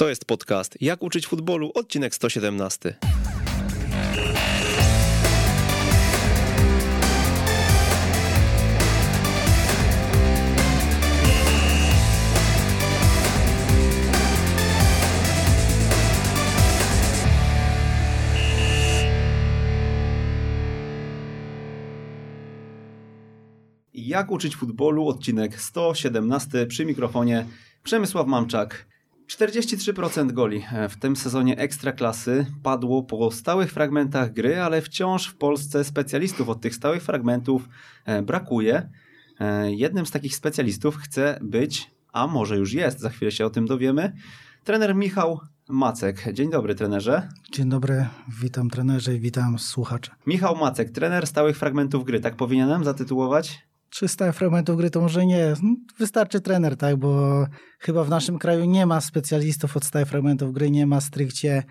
To jest podcast Jak uczyć futbolu, odcinek 117. Jak uczyć futbolu, odcinek 117 przy mikrofonie Przemysław Mamczak. 43% goli w tym sezonie Ekstraklasy padło po stałych fragmentach gry, ale wciąż w Polsce specjalistów od tych stałych fragmentów e, brakuje. E, jednym z takich specjalistów chce być, a może już jest, za chwilę się o tym dowiemy, trener Michał Macek. Dzień dobry, trenerze. Dzień dobry, witam trenerze i witam słuchacze. Michał Macek, trener stałych fragmentów gry, tak powinienem zatytułować? 300 fragmentów gry to może nie, wystarczy trener, tak, bo chyba w naszym kraju nie ma specjalistów od stałych fragmentów gry, nie ma stricte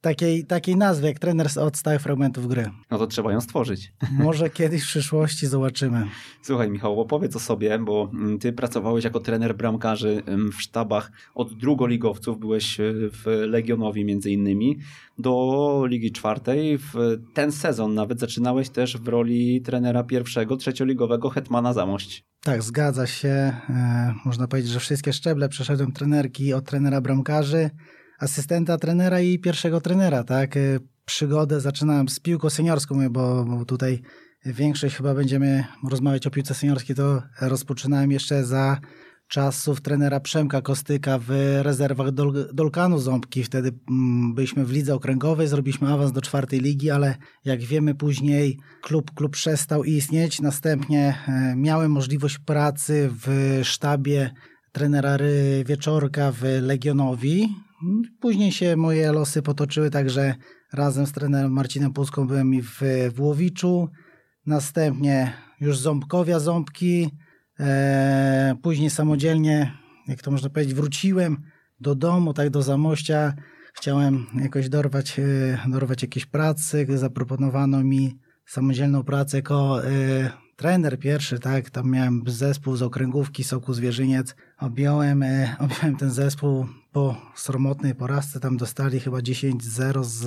takiej, takiej nazwy jak trener od stałych fragmentów gry. No to trzeba ją stworzyć. Może kiedyś w przyszłości zobaczymy. Słuchaj Michał, opowiedz o sobie, bo mm, ty pracowałeś jako trener bramkarzy w sztabach od drugoligowców, byłeś e, w Legionowi między innymi, do Ligi Czwartej. W ten sezon nawet zaczynałeś też w roli trenera pierwszego, trzecioligowego Hetmana Zamość. Tak, zgadza się. E, można powiedzieć, że wszystkie szczeble przeszedłem trenerki od trenera bramkarzy, asystenta trenera i pierwszego trenera, tak? E, przygodę zaczynałem z piłką seniorską, bo, bo tutaj większość chyba będziemy rozmawiać o piłce seniorskiej, to rozpoczynałem jeszcze za czasów trenera Przemka Kostyka w rezerwach Dol Dolkanu Ząbki. Wtedy mm, byliśmy w lidze okręgowej, zrobiliśmy awans do czwartej ligi, ale jak wiemy później klub, klub przestał istnieć. Następnie e, miałem możliwość pracy w sztabie trenera Wieczorka w Legionowi. Później się moje losy potoczyły, także razem z trenerem Marcinem Puską byłem i w, w Łowiczu. Następnie już Ząbkowia Ząbki, E, później samodzielnie, jak to można powiedzieć, wróciłem do domu, tak do Zamościa. Chciałem jakoś dorwać, e, dorwać jakieś pracy. Zaproponowano mi samodzielną pracę jako e, trener pierwszy, tak, tam miałem zespół z okręgówki Soku Zwierzyniec. Objąłem, objąłem ten zespół po sromotnej porażce, tam dostali chyba 10-0 z,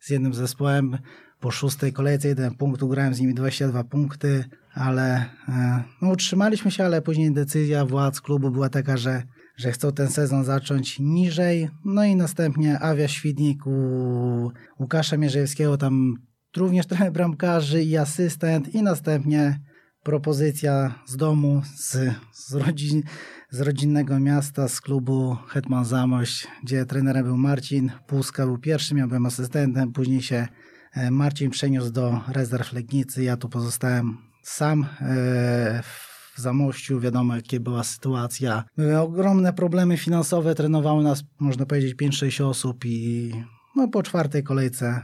z jednym zespołem. Po szóstej kolejce jeden punkt, ugrałem z nimi 22 punkty ale e, no, utrzymaliśmy się, ale później decyzja władz klubu była taka, że, że chcą ten sezon zacząć niżej. No i następnie Awia Świdnik u Łukasza Mierzejewskiego, tam również trochę bramkarzy i asystent i następnie propozycja z domu, z, z, rodzin, z rodzinnego miasta, z klubu Hetman Zamość, gdzie trenerem był Marcin Puska, był pierwszym, ja byłem asystentem, później się e, Marcin przeniósł do rezerw Legnicy, ja tu pozostałem sam e, w Zamościu, wiadomo jakie była sytuacja. Były ogromne problemy finansowe, trenowało nas, można powiedzieć, 5-6 osób i no, po czwartej kolejce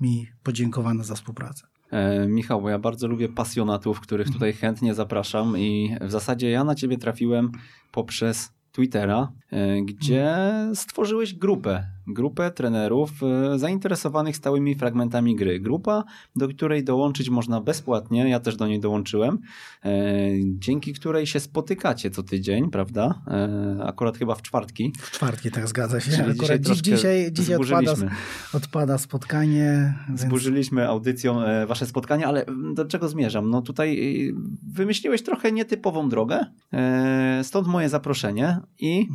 mi podziękowano za współpracę. E, Michał, bo ja bardzo lubię pasjonatów, których tutaj chętnie zapraszam i w zasadzie ja na ciebie trafiłem poprzez Twittera, e, gdzie stworzyłeś grupę, grupę trenerów e, zainteresowanych stałymi fragmentami gry. Grupa, do której dołączyć można bezpłatnie, ja też do niej dołączyłem, e, dzięki której się spotykacie co tydzień, prawda? Akurat chyba w czwartki. W czwartki, tak zgadza się. Czyli Akurat dzisiaj, dzisiaj, dzisiaj odpada, odpada spotkanie. Więc... Zburzyliśmy audycją wasze spotkanie, ale do czego zmierzam? No tutaj wymyśliłeś trochę nietypową drogę, stąd moje zaproszenie i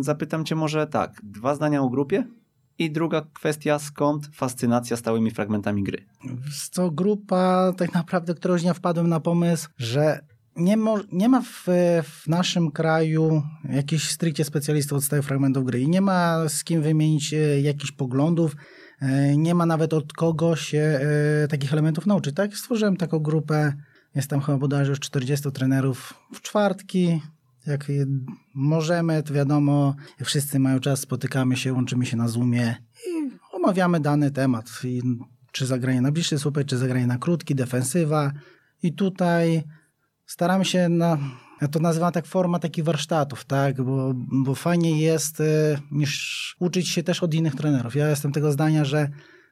zapytam cię może tak, dwa zdania o grupie i druga kwestia, skąd fascynacja stałymi fragmentami gry? To grupa tak naprawdę, któregoś dnia wpadłem na pomysł, że nie, mo, nie ma w, w, naszym kraju jakichś stricte specjalistów od stałych fragmentów gry i nie ma z kim wymienić e, jakichś poglądów, e, nie ma nawet od kogo się e, takich elementów nauczyć. Tak, stworzyłem taką grupę, jest tam chyba bodajże już 40 trenerów w czwartki, jak możemy, to wiadomo, wszyscy mają czas, spotykamy się, łączymy się na Zoomie i omawiamy dany temat. I czy zagranie na bliższy słupek, czy zagranie na krótki, defensywa. I tutaj staramy się na, ja to nazywam tak forma takich warsztatów, tak, bo, bo fajnie jest y, niż uczyć się też od innych trenerów. Ja jestem tego zdania, że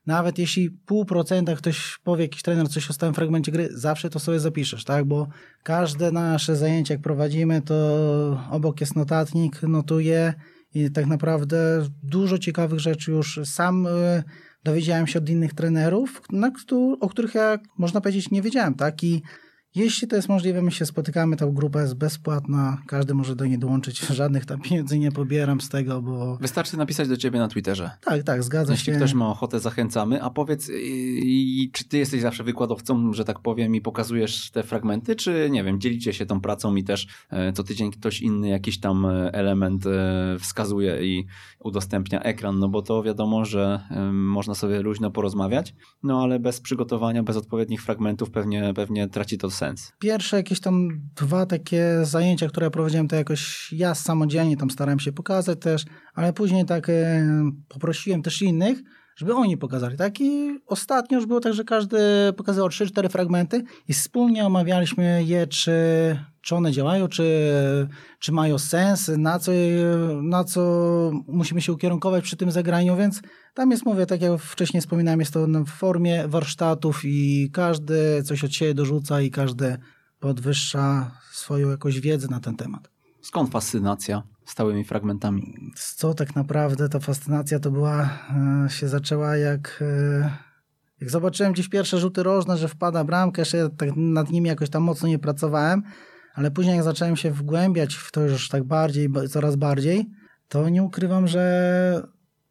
nawet jeśli pół procenta ktoś powie, jakiś trener coś o stałym fragmencie gry, zawsze to sobie zapiszesz, tak? Bo każde nasze zajęcie, jak prowadzimy, to obok jest notatnik, notuje i tak naprawdę dużo ciekawych rzeczy już sam e, dowiedziałem się od innych trenerów, na, o których ja, można powiedzieć, nie wiedziałem, tak? I jeśli to jest możliwe, my się spotykamy, ta grupa jest bezpłatna, każdy może do niej dołączyć, żadnych tam pieniędzy nie pobieram z tego, bo... Wystarczy napisać do ciebie na Twitterze. Tak, tak, zgadza Jeśli się. Jeśli ktoś ma ochotę, zachęcamy. A powiedz, i, czy ty jesteś zawsze wykładowcą, że tak powiem, i pokazujesz te fragmenty, czy nie wiem, dzielicie się tą pracą i też e, co tydzień ktoś inny jakiś tam e, element e, wskazuje i udostępnia ekran, no bo to wiadomo, że można sobie luźno porozmawiać, no ale bez przygotowania, bez odpowiednich fragmentów pewnie, pewnie traci to sens. Pierwsze jakieś tam dwa takie zajęcia, które prowadziłem, to jakoś ja samodzielnie tam starałem się pokazać też, ale później tak poprosiłem też innych, żeby oni pokazali. Tak? I ostatnio już było tak, że każdy pokazał 3-4 fragmenty i wspólnie omawialiśmy je, czy, czy one działają, czy, czy mają sens, na co, na co musimy się ukierunkować przy tym zagraniu, więc tam jest, mówię, tak jak wcześniej wspominałem, jest to w formie warsztatów i każdy coś od siebie dorzuca i każdy podwyższa swoją jakąś wiedzę na ten temat. Skąd fascynacja stałymi fragmentami? Co tak naprawdę ta fascynacja to była, e, się zaczęła jak, e, jak zobaczyłem gdzieś pierwsze rzuty rożne, że wpada bramka, jeszcze tak nad nimi jakoś tam mocno nie pracowałem, ale później jak zacząłem się wgłębiać w to już tak bardziej, coraz bardziej, to nie ukrywam, że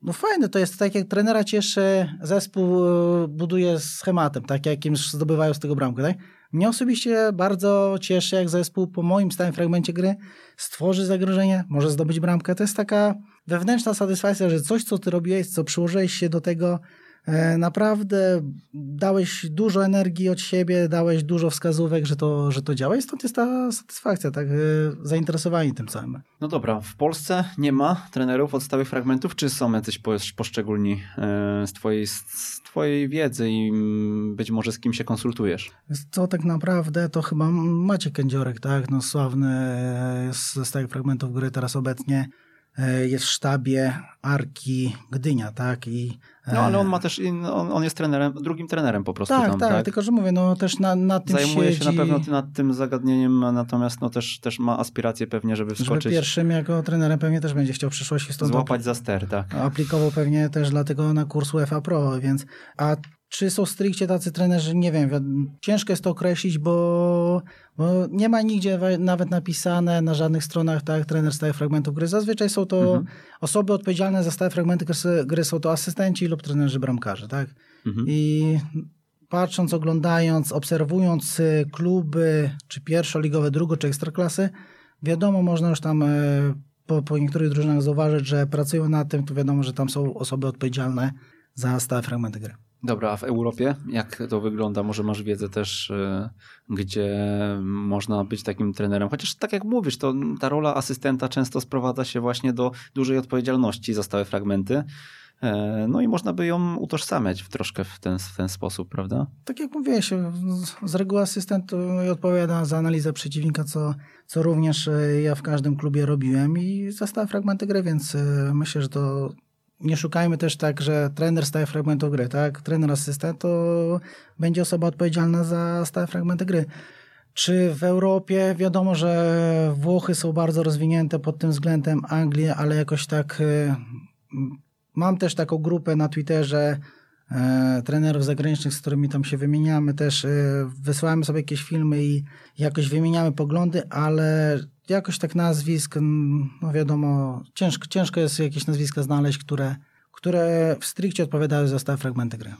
no fajne to jest, tak jak trenera cieszy, zespół e, buduje schematem, tak jakim zdobywają z tego bramkę, tak? Mnie osobiście bardzo cieszy, jak zespół po moim stałym fragmencie gry stworzy zagrożenie, może zdobyć bramkę. To jest taka wewnętrzna satysfakcja, że coś, co ty robiłeś, co przyłożyłeś się do tego, e, naprawdę dałeś dużo energii od siebie, dałeś dużo wskazówek, że to, że to działa i stąd jest ta satysfakcja, tak, e, zainteresowanie tym całym. No dobra, w Polsce nie ma trenerów od stałych fragmentów, czy są jacyś poszczególni e, z twojej, z twojej wiedzy i być może z kim się konsultujesz? Co tak naprawdę to chyba Maciek Kędziorek, tak, no sławny ze stałych fragmentów gry teraz obecnie E, jest w sztabie Arki Gdynia, tak? I, e, no ale on ma też, on, on jest trenerem, drugim trenerem po prostu tak, tam, tak? tak, tylko że mówię, no też na, na tym Zajmuje siedzi... się na pewno nad tym zagadnieniem, natomiast no też, też ma aspiracje pewnie, żeby wskoczyć. Żeby pierwszym jako trenerem pewnie też będzie chciał w przyszłości stąd... Złapać za ster, tak. Aplikował pewnie też dlatego na kurs UEFA Pro, więc... A czy są stricte tacy trenerzy? Nie wiem. Ciężko jest to określić, bo, bo nie ma nigdzie nawet napisane na żadnych stronach, tak, trener stałych fragmentów gry. Zazwyczaj są to mhm. osoby odpowiedzialne za stałe fragmenty gry, są to asystenci lub trenerzy bramkarze, tak? Mhm. I patrząc, oglądając, obserwując y, kluby, czy pierwszoligowe, drugo, czy ekstraklasy, wiadomo, można już tam y, po, po niektórych drużynach zauważyć, że pracują nad tym, to wiadomo, że tam są osoby odpowiedzialne za stałe fragmenty gry. Dobra, a w Europie jak to wygląda? Może masz wiedzę też, y, gdzie można być takim trenerem? Chociaż tak jak mówisz, to ta rola asystenta często sprowadza się właśnie do dużej odpowiedzialności za stałe fragmenty. E, no i można by ją utożsamiać w troszkę w ten, w ten sposób, prawda? Tak jak mówiłeś, z reguły asystent odpowiada za analizę przeciwnika, co, co również e, ja w każdym klubie robiłem i za stałe fragmenty gry, więc e, myślę, że to nie szukajmy też tak, że trener staje fragmentu gry, tak? Trener asystent to będzie osoba odpowiedzialna za stałe fragmenty gry. Czy w Europie wiadomo, że Włochy są bardzo rozwinięte pod tym względem, Anglia, ale jakoś tak y, mam też taką grupę na Twitterze e, trenerów zagranicznych, z którymi tam się wymieniamy, też e, wysyłamy sobie jakieś filmy i jakoś wymieniamy poglądy, ale jakoś tak nazwisk, no wiadomo, ciężko, ciężko jest jakieś nazwiska znaleźć, które, które w stricte odpowiadają za stałe fragmenty gry.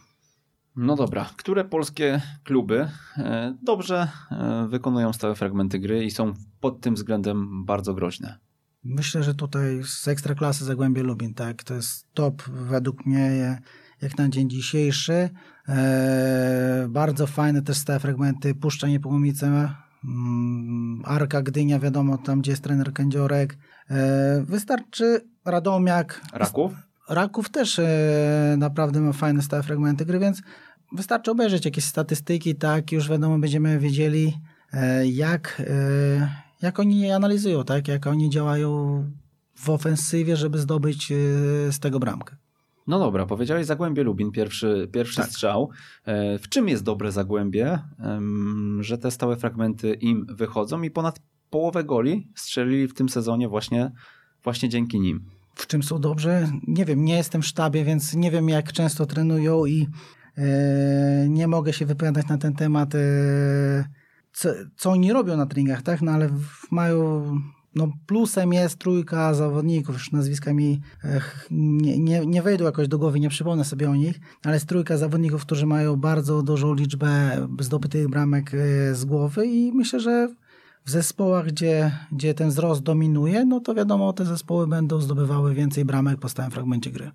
No dobra, które polskie kluby e, dobrze e, wykonują stałe fragmenty gry i są pod tym względem bardzo groźne? Myślę, że tutaj z ekstraklasy Zagłębie Lubin, tak, to jest top według mnie jak na dzień dzisiejszy. E, bardzo fajne też stałe fragmenty Puszcza Niepołomice, Arka Gdynia, wiadomo, tam gdzie jest trener Kędziorek. E, wystarczy Radomiak. Raków? Raków też e, naprawdę ma fajne stałe fragmenty gry, więc wystarczy obejrzeć jakieś statystyki, tak, już wiadomo, będziemy wiedzieli e, jak, jak oni analizują, tak, jak oni działają w ofensywie, żeby zdobyć z tego bramkę. No dobra, powiedziałeś Zagłębie Lubin, pierwszy, pierwszy tak. strzał. E, w czym jest dobre Zagłębie, że te stałe fragmenty im wychodzą i ponad połowę goli strzelili w tym sezonie właśnie, właśnie dzięki nim? w czym są dobrze? Nie wiem, nie jestem w sztabie, więc nie wiem jak często trenują i e, nie mogę się wypowiadać na ten temat, e, co, co, oni robią na treningach, tak? No ale mają no plusem jest trójka zawodników, już nazwiska mi nie, nie, nie wejdą jakoś do głowy, nie przypomnę sobie o nich, ale jest trójka zawodników, którzy mają bardzo dużą liczbę zdobytych bramek e, z głowy i myślę, że w zespołach, gdzie, gdzie ten wzrost dominuje, no to wiadomo, te zespoły będą zdobywały więcej bramek po stałym fragmencie gry.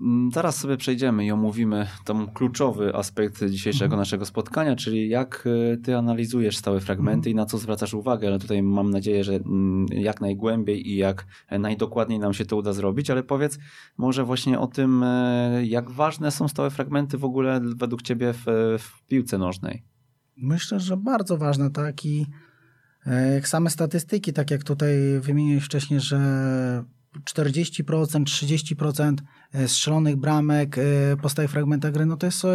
Mm, zaraz sobie przejdziemy i omówimy ten kluczowy aspekt dzisiejszego mhm. naszego spotkania, czyli jak y, ty analizujesz stałe fragmenty mhm. i na co zwracasz uwagę, ale tutaj mam nadzieję, że mm, jak najgłębiej i jak najdokładniej nam się to uda zrobić, ale powiedz może właśnie o tym, y, jak ważne są stałe fragmenty w ogóle według ciebie w, w piłce nożnej. Myślę, że bardzo ważne, tak i e, jak same statystyki, tak jak tutaj wymieniłeś wcześniej, że 40%, 30% e, strzelonych bramek e, po stałych fragmentach gry, no to jest e,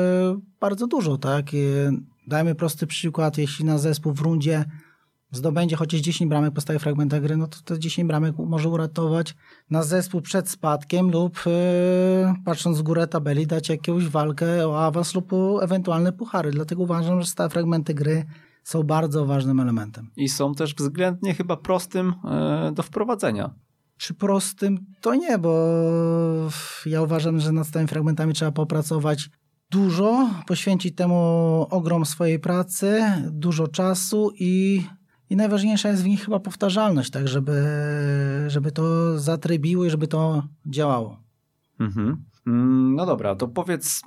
bardzo dużo, tak? Dajmy prosty przykład, jeśli na zespół w rundzie zdobędzie chociaż 10 bramek po stałych fragmentach gry, no to te 10 bramek może uratować na zespół przed spadkiem lub patrząc w górę tabeli dać jakąś walkę o awans lub ewentualne puchary. Dlatego uważam, że stałe fragmenty gry są bardzo ważnym elementem. I są też względnie chyba prostym do wprowadzenia czy prostym, to nie, bo ja uważam, że nad stałymi fragmentami trzeba popracować dużo, poświęcić temu ogrom swojej pracy, dużo czasu i, i najważniejsza jest w nich chyba powtarzalność, tak, żeby, żeby to zatrybiło i żeby to działało. Mhm. Mm, no dobra, to powiedz,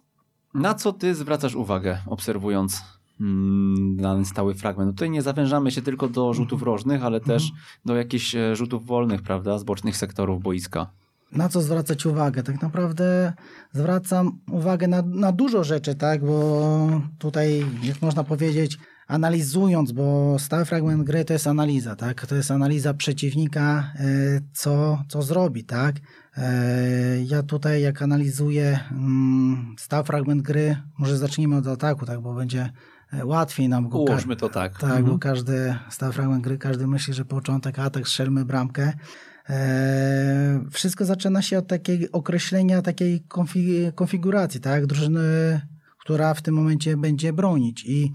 na co ty zwracasz uwagę, obserwując Mm, dany stały fragment. No tutaj nie zawężamy się tylko do rzutów mhm. rożnych, ale też mhm. do jakichś e, rzutów wolnych, prawda, z bocznych sektorów boiska. Na co zwracać uwagę? Tak naprawdę zwracam uwagę na, na dużo rzeczy, tak, bo tutaj, jak można powiedzieć, analizując, bo stały fragment gry to jest analiza, tak? To jest analiza przeciwnika, e, co, co zrobi, tak? E, ja tutaj, jak analizuję mm, stały fragment gry, może zacznijmy od ataku, tak? Bo będzie łatwiej nam go... Ułóżmy to tak. Tak, mhm. bo każdy, stały fragment gry, każdy myśli, że początek, atak, strzelmy bramkę. E, wszystko zaczyna się od takiej określenia takiej konfiguracji, tak? Drużyny, która w tym momencie będzie bronić. I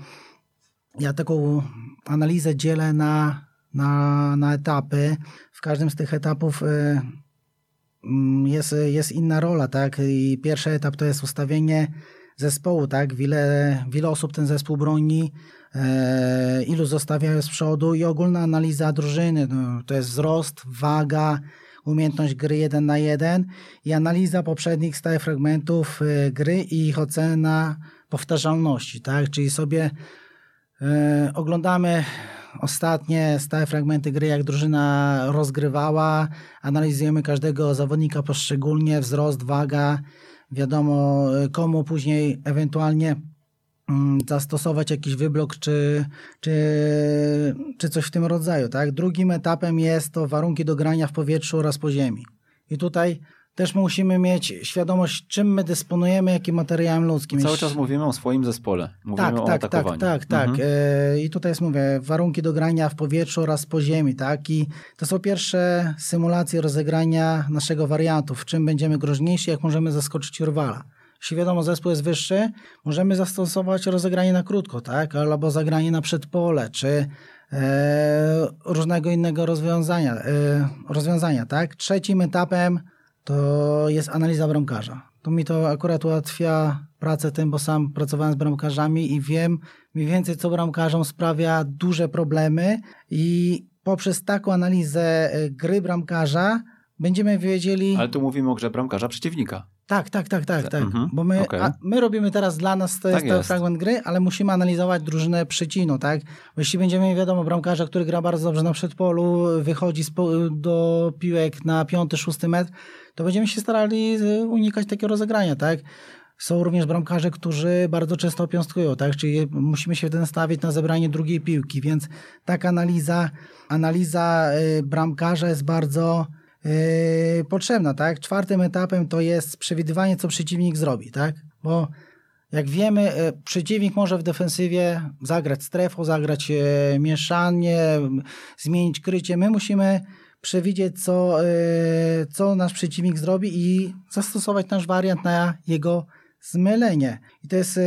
ja taką analizę dzielę na, na, na etapy. W każdym z tych etapów e, mm, jest, jest inna rola, tak? I pierwszy etap to jest ustawienie zespołu, tak? Wiele, wiele osób ten zespół broni, e, ilu zostawiają z przodu i ogólna analiza drużyny. No, to jest wzrost, waga, umiejętność gry jeden na jeden i analiza poprzednich stałych fragmentów e, gry i ich ocena powtarzalności, tak? Czyli sobie e, oglądamy ostatnie stałe fragmenty gry, jak drużyna rozgrywała, analizujemy każdego zawodnika poszczególnie, wzrost, waga, wiadomo e, komu później ewentualnie mm, zastosować jakiś wyblok czy, czy, czy coś w tym rodzaju. Tak? Drugim etapem jest to warunki do grania w powietrzu oraz po ziemi. I tutaj też musimy mieć świadomość, czym my dysponujemy, jakim materiałem ludzkim. Cały czas mówimy o swoim zespole. Mówimy tak, o tak, atakowaniu. tak, tak, mhm. tak. I tutaj jest, mówię, warunki do grania w powietrzu oraz po ziemi, tak? I to są pierwsze symulacje rozegrania naszego wariantu, w czym będziemy groźniejsi, jak możemy zaskoczyć rywala. Jeśli wiadomo, zespół jest wyższy, możemy zastosować rozegranie na krótko, tak? Albo zagranie na przedpole, czy e, różnego innego rozwiązania, e, rozwiązania, tak? Trzecim etapem to jest analiza bramkarza. To mi to akurat ułatwia pracę tym, bo sam pracowałem z bramkarzami i wiem mniej więcej, co bramkarzom sprawia duże problemy i poprzez taką analizę e, gry bramkarza będziemy wiedzieli... Ale tu mówimy o grze bramkarza przeciwnika. Tak, tak, tak, tak, tak. Mhm, bo my, okay. my robimy teraz dla nas to tak jest, fragment gry, ale musimy analizować drużynę przeciwną, tak? Bo jeśli będziemy, wiadomo, bramkarza, który gra bardzo dobrze na przedpolu, wychodzi do piłek na piąty, szósty metr, to będziemy się starali unikać takiego rozegrania, tak? Są również bramkarze, którzy bardzo często opiąstkują, tak? Czyli musimy się nastawić na zebranie drugiej piłki, więc taka analiza, analiza y, bramkarza jest bardzo yy, potrzebna, tak? Czwartym etapem to jest przewidywanie, co przeciwnik zrobi, tak? Bo jak wiemy, yy, przeciwnik może w defensywie zagrać strefą, zagrać mieszanie, zmienić krycie. My musimy przewidzieć, co, e, co nasz przeciwnik zrobi i zastosować nasz wariant na jego zmylenie. I to jest e,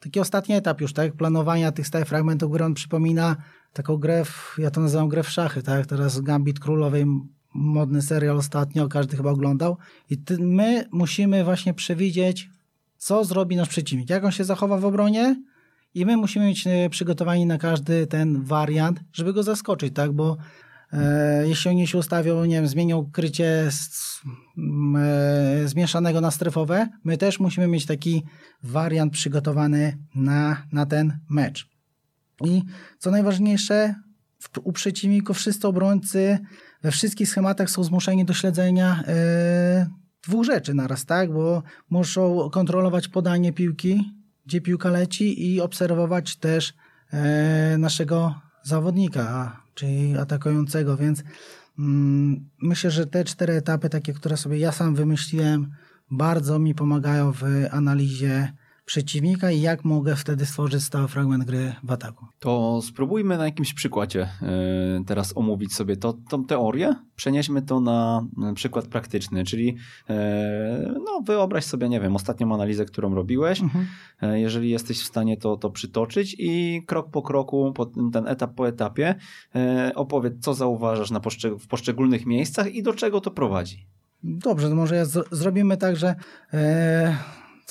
taki ostatni etap już, tak? Planowania tych stałych fragmentów gry. On przypomina taką grę, w, ja to nazywam grę w szachy, tak? Teraz Gambit Królowej, modny serial ostatnio, każdy chyba oglądał. I ty, my musimy właśnie przewidzieć, co zrobi nasz przeciwnik, jak on się zachowa w obronie, i my musimy być e, przygotowani na każdy ten wariant, żeby go zaskoczyć, tak? Bo jeśli oni się ustawią, nie wiem, zmienią krycie z, e, zmieszanego na strefowe, my też musimy mieć taki wariant przygotowany na, na ten mecz. I co najważniejsze, w, u przeciwników wszyscy obrońcy we wszystkich schematach są zmuszeni do śledzenia e, dwóch rzeczy naraz, tak? Bo muszą kontrolować podanie piłki, gdzie piłka leci i obserwować też e, naszego zawodnika, czyli atakującego, więc mm, myślę, że te cztery etapy, takie, które sobie ja sam wymyśliłem, bardzo mi pomagają w analizie przeciwnika i jak mogę wtedy stworzyć stały fragment gry w ataku. To spróbujmy na jakimś przykładzie e, teraz omówić sobie to, tą teorię, przenieśmy to na przykład praktyczny, czyli e, no wyobraź sobie, nie wiem, ostatnią analizę, którą robiłeś, mhm. E, jeżeli jesteś w stanie to, to przytoczyć i krok po kroku, ten etap po etapie opowiedz, co zauważasz na w poszczególnych miejscach i do czego to prowadzi. Dobrze, to może ja zrobimy tak, że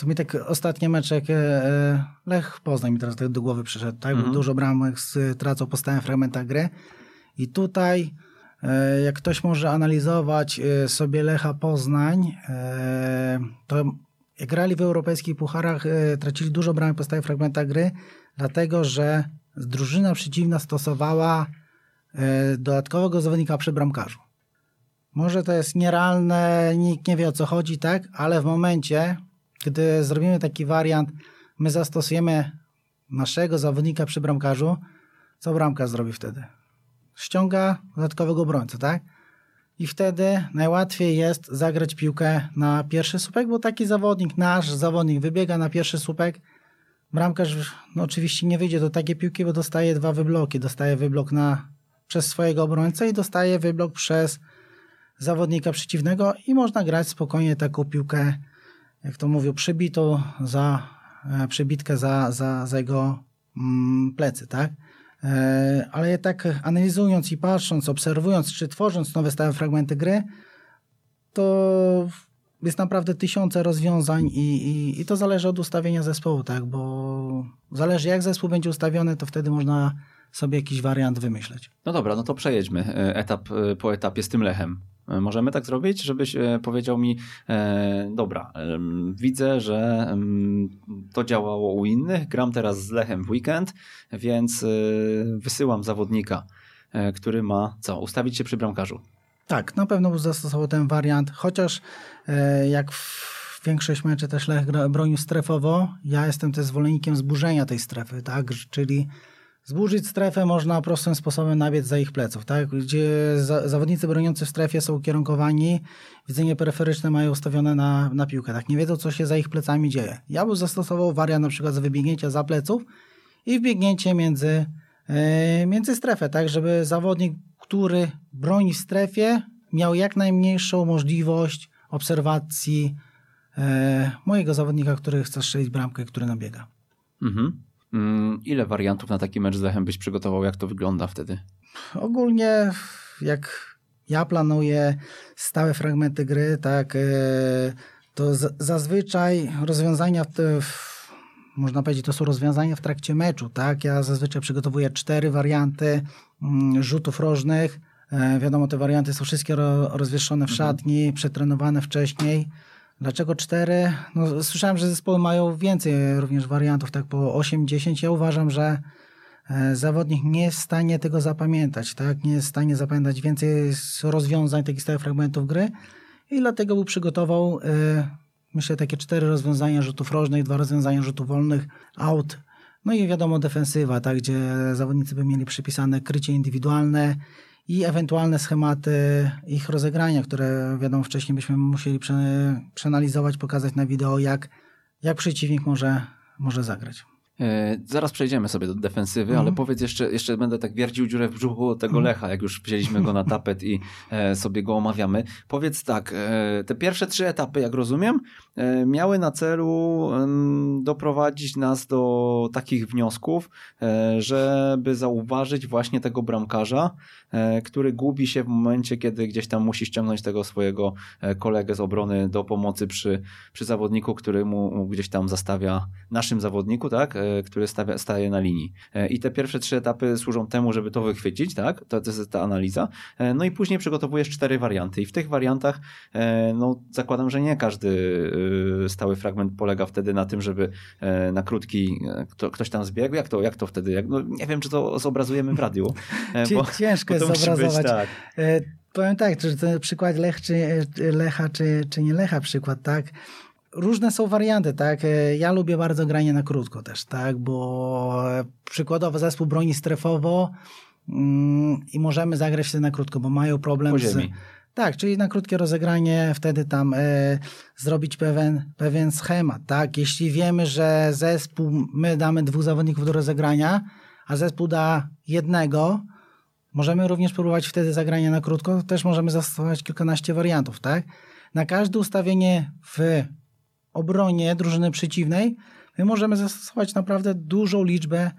co mi tak ostatnie mecze, jak e, Lech Poznań mi teraz tak do głowy przyszedł, tak? Mhm. Dużo bramek tracą po stałym fragmentach gry i tutaj e, jak ktoś może analizować e, sobie Lecha Poznań, to jak grali w europejskich pucharach, tracili dużo bramek po stałych fragmentach gry, dlatego że drużyna przeciwna stosowała dodatkowego zawodnika przy bramkarzu. Może to jest nierealne, nikt nie wie o co chodzi, tak? Ale w momencie, gdy zrobimy taki wariant, my zastosujemy naszego zawodnika przy bramkarzu, co bramka zrobi wtedy? Ściąga dodatkowego obrońcę, tak? I wtedy najłatwiej jest zagrać piłkę na pierwszy słupek, bo taki zawodnik, nasz zawodnik wybiega na pierwszy słupek, bramkarz no oczywiście nie wyjdzie do takiej piłki, bo dostaje dwa wybloki. Dostaje wyblok na, przez swojego obrońcę i dostaje wyblok przez zawodnika przeciwnego i można grać spokojnie taką piłkę jak to mówią, przybito za, e, przybitkę za, za, za jego mm, plecy, tak? E, ale tak analizując i patrząc, obserwując, czy tworząc nowe stałe fragmenty gry, to jest naprawdę tysiące rozwiązań i, i, i, to zależy od ustawienia zespołu, tak? Bo zależy jak zespół będzie ustawiony, to wtedy można sobie jakiś wariant wymyśleć. No dobra, no to przejedźmy e, etap po etapie z tym Lechem. E, możemy tak zrobić, żebyś e, powiedział mi, e, dobra, widzę, że to działało u innych, gram teraz z Lechem w weekend, więc wysyłam zawodnika, który ma co, ustawić się przy bramkarzu. Tak, na pewno zastosował ten wariant, chociaż jak w większość meczy też Lech bronił strefowo, ja jestem też zwolennikiem zburzenia tej strefy, tak, czyli Zburzyć strefę można prostym sposobem nabiec za ich pleców, tak? gdzie za, zawodnicy broniący w strefie są ukierunkowani, widzenie peryferyczne mają ustawione na, na piłkę, tak? nie wiedzą co się za ich plecami dzieje. Ja bym zastosował wariant na przykład za wybiegnięcia za pleców i wbiegnięcie między, yy, między strefę, tak żeby zawodnik, który broni w strefie miał jak najmniejszą możliwość obserwacji yy, mojego zawodnika, który chce strzelić bramkę, który nabiega. Mhm. Mm, ile wariantów na taki mecz z Lechem byś przygotował? Jak to wygląda wtedy? Ogólnie jak ja planuję stałe fragmenty gry, tak, e, to zazwyczaj rozwiązania w, można powiedzieć, to są rozwiązania w trakcie meczu, tak? Ja zazwyczaj przygotowuję cztery warianty mm, rzutów rożnych. E, wiadomo, te warianty są wszystkie rozwieszone w mhm. szatni, przetrenowane wcześniej. Dlaczego cztery? No, słyszałem, że zespoły mają więcej również wariantów, tak po 8-10. Ja uważam, że e, zawodnik nie jest w stanie tego zapamiętać, tak? Nie jest w stanie zapamiętać więcej rozwiązań takich stałych fragmentów gry i dlatego był przygotował, e, myślę, takie cztery rozwiązania rzutów rożnych, dwa rozwiązania rzutów wolnych, out, no i wiadomo defensywa, tak? Gdzie zawodnicy by mieli przypisane krycie indywidualne, i ewentualne schematy ich rozegrania, które wiadomo wcześniej byśmy musieli przeanalizować, pokazać na wideo, jak, jak przeciwnik może, może zagrać. E, zaraz przejdziemy sobie do defensywy, ale powiedz jeszcze, jeszcze będę tak wierdził dziurę w brzuchu tego Lecha, jak już wzięliśmy go na tapet i e, sobie go omawiamy. Powiedz tak, e, te pierwsze trzy etapy, jak rozumiem, miały na celu doprowadzić nas do takich wniosków, e, żeby zauważyć właśnie tego bramkarza, e, który gubi się w momencie, kiedy gdzieś tam musi ściągnąć tego swojego e, kolegę z obrony do pomocy przy, przy zawodniku, który mu gdzieś tam zastawia, naszym zawodniku, tak, e, który stawia, staje na linii. E, I te pierwsze trzy etapy służą temu, żeby to wychwycić, tak, to, to jest ta analiza. E, No i później przygotowujesz cztery warianty i w tych wariantach, e, no zakładam, że nie każdy e, stały fragment polega wtedy na tym, żeby e, na krótki e, kto, ktoś tam zbiegł. Jak to, jak to wtedy? Jak, no, nie wiem, czy to zobrazujemy w radiu. e, Ci- ciężko jest to musi być zobrazować. tak. Powiem tak, czy to przykład Lech, czy, Lecha, czy, czy nie Lecha przykład, tak? Różne są warianty, tak? Ja lubię bardzo granie na krótko też, tak? Bo przykładowo zespół broni strefowo mm, i możemy zagrać wtedy na krótko, bo mają problem Po z... ziemi. Tak, czyli na krótkie rozegranie wtedy tam e, zrobić pewien, pewien schemat, tak? Jeśli wiemy, że zespół, my damy dwóch zawodników do rozegrania, a zespół da jednego, możemy również próbować wtedy zagrania na krótko, też możemy zastosować kilkanaście wariantów, tak? Na każde ustawienie w obronie drużyny przeciwnej my możemy zastosować naprawdę dużą liczbę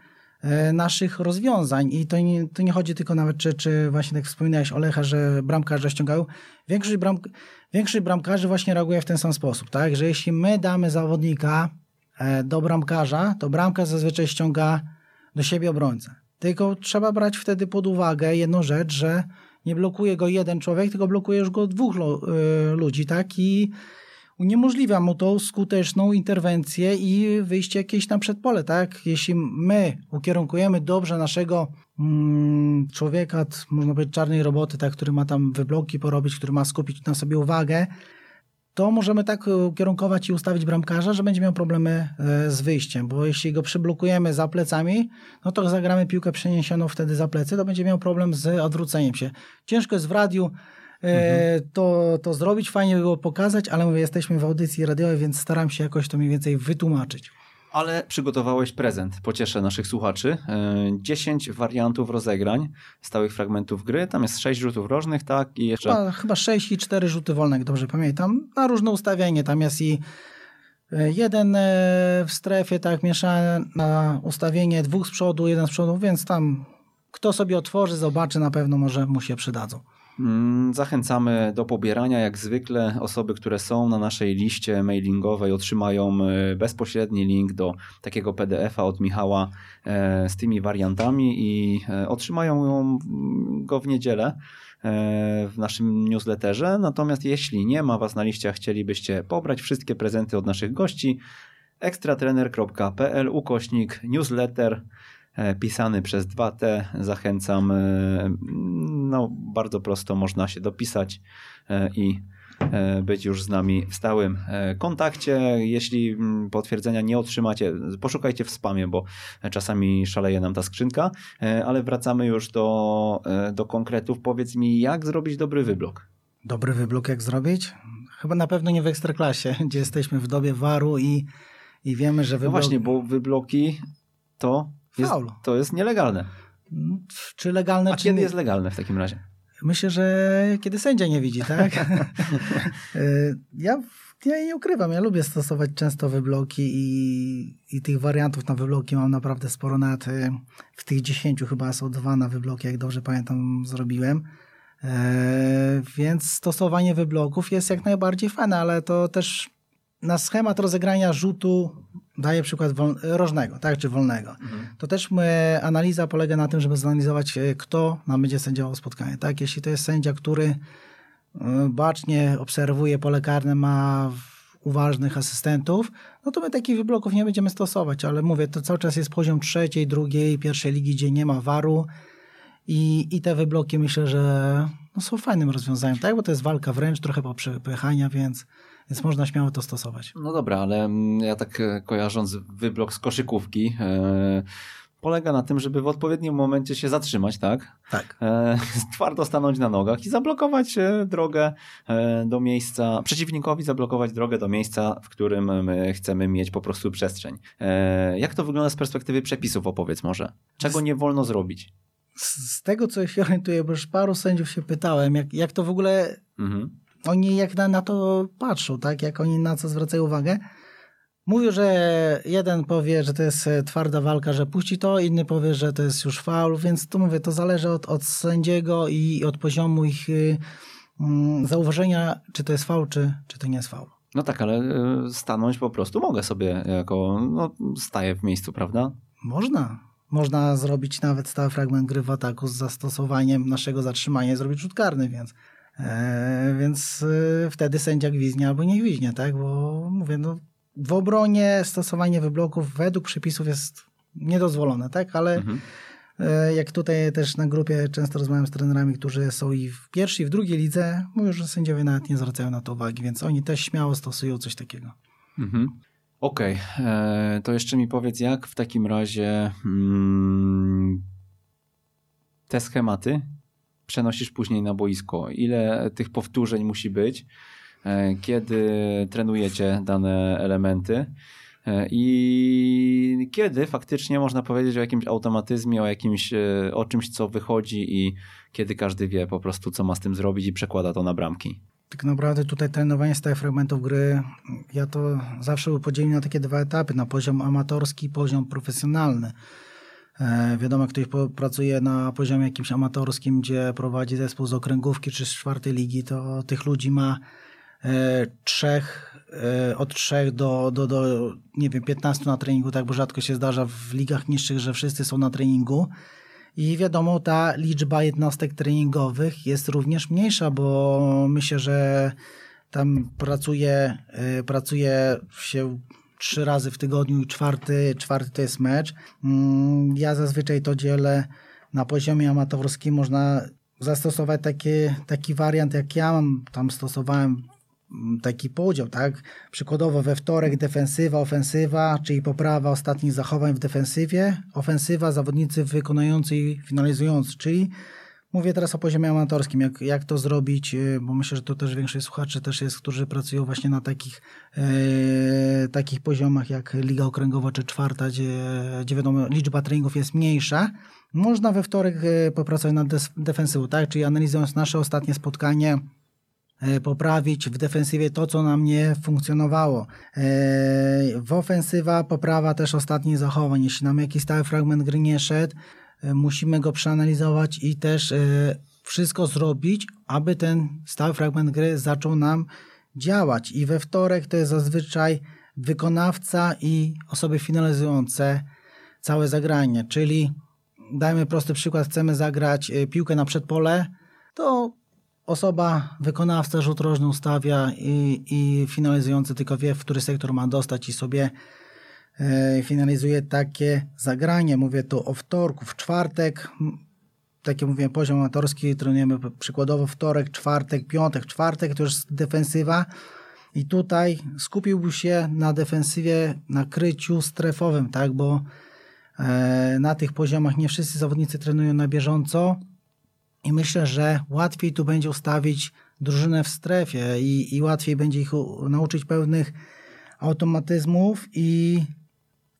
naszych rozwiązań i to nie, to nie chodzi tylko nawet, czy, czy właśnie tak wspominałeś Olecha, że bramkarze ściągają. Większość, bram, większość bramkarzy właśnie reaguje w ten sam sposób, tak? Że jeśli my damy zawodnika e, do bramkarza, to bramkarz zazwyczaj ściąga do siebie obrońcę. Tylko trzeba brać wtedy pod uwagę jedną rzecz, że nie blokuje go jeden człowiek, tylko blokuje już go dwóch lo, y, ludzi, tak? I uniemożliwia mu tą skuteczną interwencję i wyjście jakieś na przedpole, tak? Jeśli my ukierunkujemy dobrze naszego mm, człowieka, można powiedzieć czarnej roboty, tak, który ma tam wybloki porobić, który ma skupić na sobie uwagę, to możemy tak ukierunkować i ustawić bramkarza, że będzie miał problemy e, z wyjściem, bo jeśli go przyblokujemy za plecami, no to zagramy piłkę przeniesioną wtedy za plecy, to będzie miał problem z odwróceniem się. Ciężko jest w radiu e, to, to zrobić, fajnie by było pokazać, ale mówię, jesteśmy w audycji radiowej, więc staram się jakoś to mniej więcej wytłumaczyć. Ale przygotowałeś prezent. Pocieszę naszych słuchaczy. E, 10 wariantów rozegrań stałych fragmentów gry. Tam jest 6 rzutów rożnych, tak? I jeszcze. Chyba, chyba 6 i 4 rzuty wolne, jak dobrze pamiętam, na różne ustawienie. Tam jest i e, jeden e, w strefie, tak, mieszane na ustawienie dwóch z przodu, jeden z przodu, więc tam kto sobie otworzy, zobaczy, na pewno może mu się przydadzą. Mm, Zachęcamy do pobierania. Jak zwykle osoby, które są na naszej liście mailingowej otrzymają e, bezpośredni link do takiego PDF-a od Michała e, z tymi wariantami i e, otrzymają ją, mm, go w niedzielę w naszym newsletterze. Natomiast jeśli nie ma Was na liście, a chcielibyście pobrać wszystkie prezenty od naszych gości, ekstratrener.pl ukośnik newsletter pisany przez 2T. Zachęcam. e, No, bardzo prosto można się dopisać e, i e, być już z nami w stałym e, kontakcie. Jeśli mm, potwierdzenia nie otrzymacie, poszukajcie w spamie, bo czasami szaleje nam ta skrzynka, E, ale wracamy już do, e, do konkretów. Powiedz mi, jak zrobić dobry wyblok? Dobry wyblok jak zrobić? Chyba na pewno nie w Ekstraklasie, gdzie jesteśmy w dobie waru i, i wiemy, że No wyblok... właśnie, bo wybloki to jest, Faul. to jest nielegalne. Czy legalne, A czy kiedy nie? jest legalne w takim razie? Myślę, że kiedy sędzia nie widzi, tak? Y, ja, ja nie ukrywam, ja lubię stosować często wybloki i, i tych wariantów na wybloki mam naprawdę sporo. Nawet y, w tych 10 chyba są dwa na wybloki, jak dobrze pamiętam, zrobiłem. E, Więc stosowanie wybloków jest jak najbardziej fajne, ale to też na schemat rozegrania rzutu daję przykład wol, rożnego, tak, czy wolnego. To też my, analiza polega na tym, żeby zanalizować, e, kto nam będzie sędziował spotkanie. Tak? Jeśli to jest sędzia, który e, bacznie obserwuje pole karne, ma uważnych asystentów, no to my takich wybloków nie będziemy stosować, ale mówię, to cały czas jest poziom trzeciej, drugiej, pierwszej ligi, gdzie nie ma waru i, i te wybloki myślę, że no, są fajnym rozwiązaniem, tak? Bo to jest walka wręcz, trochę poprzepychania, więc, więc można śmiało to stosować. No dobra, ale mm, ja tak e, kojarząc wyblok z koszykówki, e, polega na tym, żeby w odpowiednim momencie się zatrzymać, tak? Tak. E, twardo stanąć na nogach i zablokować e, drogę do miejsca, przeciwnikowi zablokować drogę do miejsca, w którym my chcemy mieć po prostu przestrzeń. E, jak to wygląda z perspektywy przepisów, opowiedz może? Czego nie wolno zrobić? Z, z tego, co się orientuję, bo już paru sędziów się pytałem, jak, jak to w ogóle Mhm. Oni jak na, na to patrzą, tak? Jak oni na co zwracają uwagę. Mówił, że jeden powie, że to jest e, twarda walka, że puści to, inny powie, że to jest już faul, więc to mówię, to zależy od, od sędziego i od poziomu ich y, mm, zauważenia, czy to jest faul, czy, czy to nie jest faul. No tak, ale e, stanąć po prostu mogę sobie jako, no staję w miejscu, prawda? Można. Można zrobić nawet stały fragment gry w ataku z zastosowaniem naszego zatrzymania i zrobić rzut karny, więc, więc e, wtedy sędzia gwizdnie albo nie gwizdnie, tak? Bo mówię, no, w obronie stosowanie wybloków według przepisów jest niedozwolone, tak? Ale Mhm. e, jak tutaj też na grupie często rozmawiam z trenerami, którzy są i w pierwszej, i w drugiej lidze, mówią, że sędziowie nawet nie zwracają na to uwagi, więc oni też śmiało stosują coś takiego. Mhm. Okej, e, to jeszcze mi powiedz, jak w takim razie mm, te schematy przenosisz później na boisko? Ile tych powtórzeń musi być, e, kiedy trenujecie dane elementy? E, I kiedy faktycznie można powiedzieć o jakimś automatyzmie, o jakimś, e, o czymś, co wychodzi i kiedy każdy wie po prostu, co ma z tym zrobić i przekłada to na bramki. Tak naprawdę tutaj trenowanie stałych fragmentów gry, ja to zawsze podzielił na takie dwa etapy, na poziom amatorski i poziom profesjonalny. E, wiadomo, ktoś pracuje na poziomie jakimś amatorskim, gdzie prowadzi zespół z okręgówki czy z czwartej ligi, to tych ludzi ma e, trzech, e, od trzech do, do, do nie wiem, 15 na treningu, tak, bo rzadko się zdarza w ligach niższych, że wszyscy są na treningu. I wiadomo, ta liczba jednostek treningowych jest również mniejsza, bo myślę, że tam pracuje, pracuje się trzy razy w tygodniu i czwarty, czwarty to jest mecz. Mm, Ja zazwyczaj to dzielę na poziomie amatorskim. Można zastosować taki, taki wariant, jak ja mam, tam stosowałem mm, taki podział, tak? Przykładowo we wtorek defensywa, ofensywa, czyli poprawa ostatnich zachowań w defensywie, ofensywa, zawodnicy wykonujący i finalizujący, czyli mówię teraz o poziomie amatorskim, jak, jak to zrobić, yy, bo myślę, że to też większość słuchaczy też jest, którzy pracują właśnie na takich, yy, takich poziomach jak Liga Okręgowa czy czwarta, gdzie, gdzie wiadomo liczba treningów jest mniejsza. Można we wtorek yy, popracować nad defensywą, tak? Czyli analizując nasze ostatnie spotkanie, e, poprawić w defensywie to, co nam nie funkcjonowało. E, W ofensywa poprawa też ostatnich zachowań. Jeśli nam jakiś stały fragment gry nie szedł, e, musimy go przeanalizować i też e, wszystko zrobić, aby ten stały fragment gry zaczął nam działać. I we wtorek to jest zazwyczaj wykonawca i osoby finalizujące całe zagranie, czyli dajmy prosty przykład, chcemy zagrać e, piłkę na przedpole, to osoba, wykonawca rzut rożny ustawia i, i finalizujący tylko wie, w który sektor ma dostać i sobie e, finalizuje takie zagranie. Mówię tu o wtorku, w czwartek, m, takie mówię, poziom amatorski, trenujemy przykładowo wtorek, czwartek, piątek, czwartek, to już defensywa. I tutaj skupiłbym się na defensywie, na kryciu strefowym, tak, bo e, na tych poziomach nie wszyscy zawodnicy trenują na bieżąco, i myślę, że łatwiej tu będzie ustawić drużynę w strefie i, i łatwiej będzie ich nauczyć pewnych automatyzmów i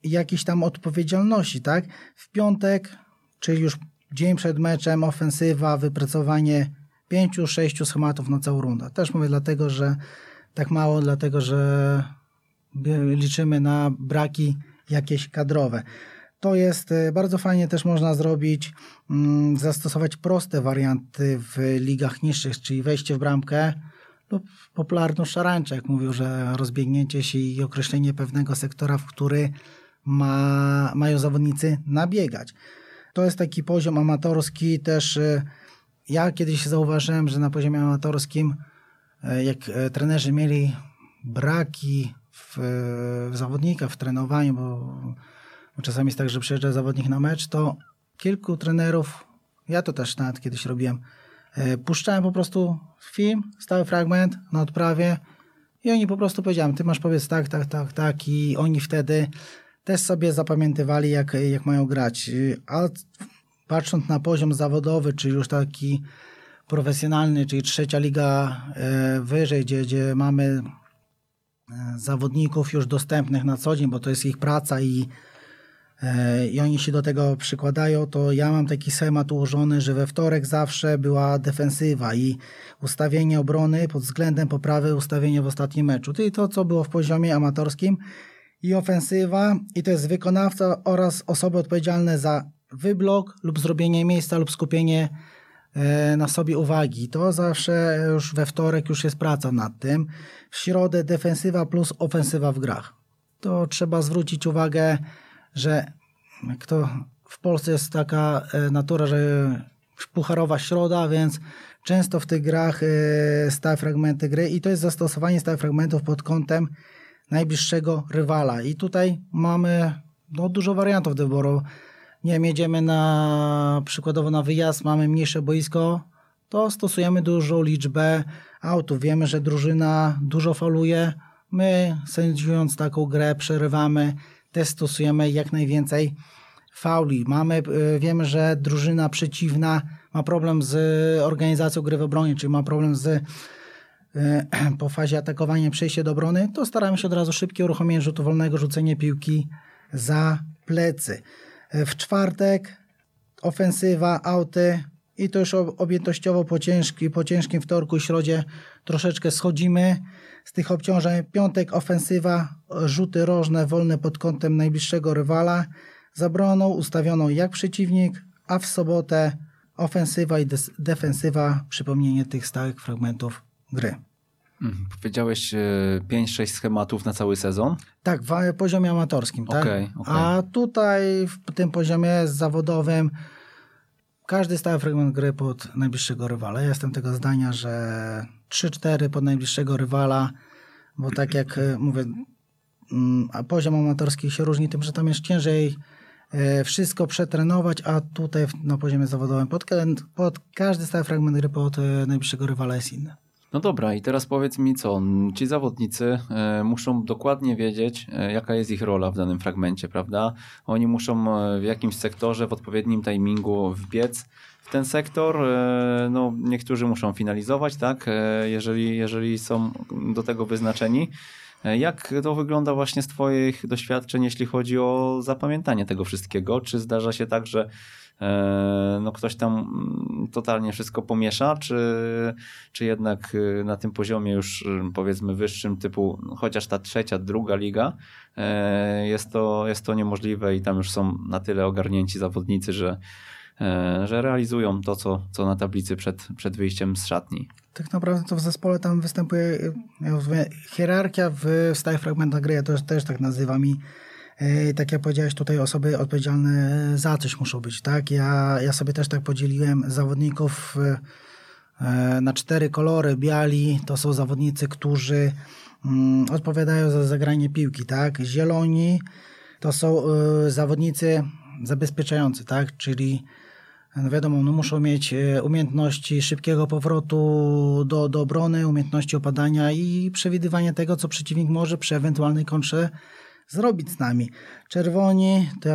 jakiejś tam odpowiedzialności, tak? W piątek, czyli już dzień przed meczem, ofensywa, wypracowanie pięciu, sześciu schematów na całą rundę. Też mówię dlatego, że tak mało, dlatego, że liczymy na braki jakieś kadrowe. To jest e, bardzo fajnie też można zrobić, mm, zastosować proste warianty w ligach niższych, czyli wejście w bramkę lub popularną szarańczę, jak mówił, że rozbiegnięcie się i określenie pewnego sektora, w który ma, mają zawodnicy nabiegać. To jest taki poziom amatorski też. e, Ja kiedyś zauważyłem, że na poziomie amatorskim, e, jak e, trenerzy mieli braki w, w zawodnikach, w trenowaniu, bo bo czasami jest tak, że przyjeżdża zawodnik na mecz, to kilku trenerów, ja to też nawet kiedyś robiłem, puszczałem po prostu film, stały fragment na odprawie i oni po prostu powiedziałem, ty masz powiedz tak, tak, tak, tak i oni wtedy też sobie zapamiętywali, jak, jak mają grać. A patrząc na poziom zawodowy, czy już taki profesjonalny, czyli trzecia liga e, wyżej, gdzie, gdzie mamy e, zawodników już dostępnych na co dzień, bo to jest ich praca i, e, i oni się do tego przykładają, to ja mam taki schemat ułożony, że we wtorek zawsze była defensywa i ustawienie obrony pod względem poprawy ustawienia w ostatnim meczu. Czyli to, co było w poziomie amatorskim i ofensywa i to jest wykonawca oraz osoby odpowiedzialne za wyblok lub zrobienie miejsca lub skupienie E, na sobie uwagi. To zawsze już we wtorek już jest praca nad tym. W środę defensywa plus ofensywa w grach. To trzeba zwrócić uwagę, że to w Polsce jest taka e, natura, że pucharowa środa, więc często w tych grach e, stałe fragmenty gry i to jest zastosowanie stałych fragmentów pod kątem najbliższego rywala. I tutaj mamy no, dużo wariantów do wyboru nie wiem, jedziemy na przykładowo na wyjazd, mamy mniejsze boisko, to stosujemy dużą liczbę autów. Wiemy, że drużyna dużo faluje. My, sędziując taką grę, przerywamy, też stosujemy jak najwięcej fauli. Mamy, y, wiemy, że drużyna przeciwna ma problem z organizacją gry w obronie, czyli ma problem z po fazie atakowania przejście do obrony, to staramy się od razu szybkie uruchomienie rzutu wolnego, rzucenie piłki za plecy. W czwartek ofensywa, auty i to już objętościowo po, ciężki, po ciężkim wtorku i środzie troszeczkę schodzimy z tych obciążeń. Piątek ofensywa, rzuty rożne, wolne pod kątem najbliższego rywala, zabroną ustawioną jak przeciwnik, a w sobotę ofensywa i defensywa, przypomnienie tych stałych fragmentów gry. Mhm. Powiedziałeś 5-6 e, schematów na cały sezon? Tak, w poziomie amatorskim. Tak? Okay, okay. A tutaj w tym poziomie zawodowym każdy stały fragment gry pod najbliższego rywala. Ja jestem tego zdania, że 3-4 pod najbliższego rywala, bo tak jak e, mówię, mm, a poziom amatorski się różni tym, że tam jest ciężej e, wszystko przetrenować, a tutaj na poziomie zawodowym pod, pod każdy stały fragment gry pod najbliższego rywala jest inny. No dobra, i teraz powiedz mi co, ci zawodnicy e, muszą dokładnie wiedzieć, e, jaka jest ich rola w danym fragmencie, prawda? Oni muszą e, w jakimś sektorze, w odpowiednim timingu wbiec w ten sektor. No, niektórzy muszą finalizować, tak? Jeżeli, jeżeli są do tego wyznaczeni. Jak to wygląda właśnie z Twoich doświadczeń, jeśli chodzi o zapamiętanie tego wszystkiego? Czy zdarza się tak, że no ktoś tam mm, totalnie wszystko pomiesza, czy, czy jednak y, na tym poziomie już y, powiedzmy wyższym typu, no chociaż ta trzecia, druga liga, e, jest to, jest to niemożliwe i tam już są na tyle ogarnięci zawodnicy, że, e, że realizują to, co, co na tablicy przed, przed wyjściem z szatni. Tak naprawdę to w zespole tam występuje hierarchia w stałych fragmentach gry, ja to też tak nazywam i E, tak jak powiedziałeś, tutaj osoby odpowiedzialne za coś muszą być, tak? Ja, ja sobie też tak podzieliłem zawodników e, na cztery kolory. Biali to są zawodnicy, którzy mm, odpowiadają za zagranie piłki, tak? Zieloni to są e, zawodnicy zabezpieczający, tak? Czyli no wiadomo, no muszą mieć umiejętności szybkiego powrotu do, do obrony, umiejętności opadania i przewidywania tego, co przeciwnik może przy ewentualnej kontrze zrobić z nami. Czerwoni to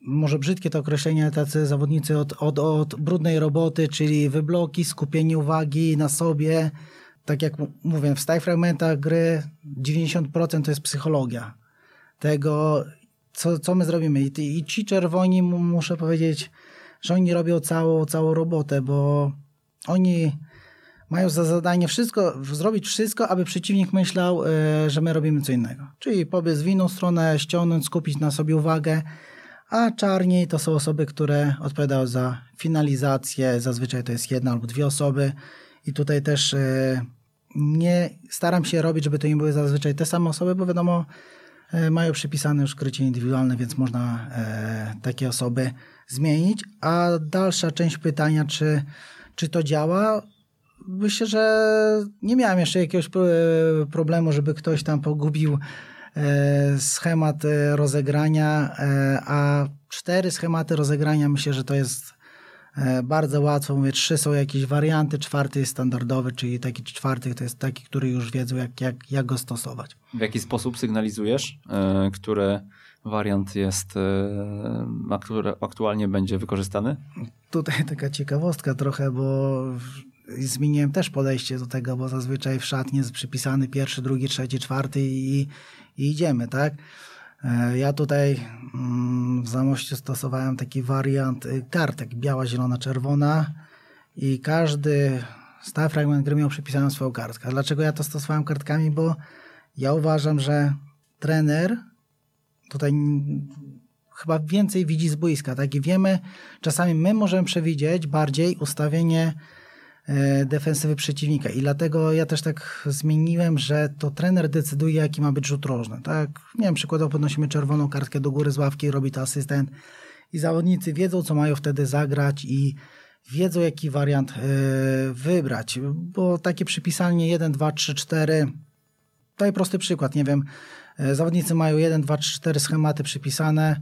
może brzydkie to określenie, tacy zawodnicy od, od, od brudnej roboty, czyli wybloki, skupienie uwagi na sobie. Tak jak mówię, w stałych fragmentach gry 90% to jest psychologia tego, co, co my zrobimy. I, I ci czerwoni, muszę powiedzieć, że oni robią całą, całą robotę, bo oni mają za zadanie wszystko, zrobić wszystko, aby przeciwnik myślał, e, że my robimy co innego. Czyli pobiec w inną stronę, ściągnąć, skupić na sobie uwagę, a czarni to są osoby, które odpowiadają za finalizację, zazwyczaj to jest jedna albo dwie osoby i tutaj też e, nie staram się robić, żeby to nie były zazwyczaj te same osoby, bo wiadomo, e, mają przypisane już krycie indywidualne, więc można takie osoby zmienić. A dalsza część pytania, czy, czy to działa? Myślę, że nie miałem jeszcze jakiegoś problemu, żeby ktoś tam pogubił e, schemat e, rozegrania, e, a cztery schematy rozegrania myślę, że to jest e, bardzo łatwo, mówię, trzy są jakieś warianty, czwarty jest standardowy, czyli taki czwarty to jest taki, który już wiedzą, jak, jak, jak go stosować. W jaki sposób sygnalizujesz, e, który wariant jest, aktualnie będzie wykorzystany? Tutaj taka ciekawostka trochę, bo zmieniłem też podejście do tego, bo zazwyczaj w szatni jest przypisany pierwszy, drugi, trzeci, czwarty i, i idziemy, tak? E, ja tutaj mm, w Zamościu stosowałem taki wariant y, kartek, biała, zielona, czerwona i każdy stały fragment gry miał przypisaną swoją kartkę. Dlaczego ja to stosowałem kartkami? Bo ja uważam, że trener tutaj chyba więcej widzi z boiska, tak? I wiemy, czasami my możemy przewidzieć bardziej ustawienie defensywy przeciwnika. I dlatego ja też tak zmieniłem, że to trener decyduje, jaki ma być rzut rożny. Tak? Nie wiem, przykładowo podnosimy czerwoną kartkę do góry z ławki, robi to asystent i zawodnicy wiedzą, co mają wtedy zagrać i wiedzą, jaki wariant e, wybrać. Bo takie przypisanie 1, 2, 3, 4 Daj prosty przykład, nie wiem, e, zawodnicy mają 1, 2, 3, 4 schematy przypisane,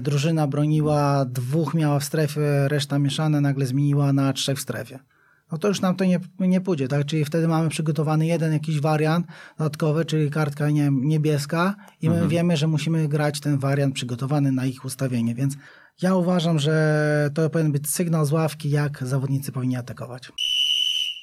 drużyna broniła, dwóch miała w strefie, reszta mieszane, nagle zmieniła na trzech w strefie no to już nam to nie, nie pójdzie, tak? Czyli wtedy mamy przygotowany jeden jakiś wariant dodatkowy, czyli kartka nie, niebieska i my mhm. wiemy, że musimy grać ten wariant przygotowany na ich ustawienie, więc ja uważam, że to powinien być sygnał z ławki, jak zawodnicy powinni atakować.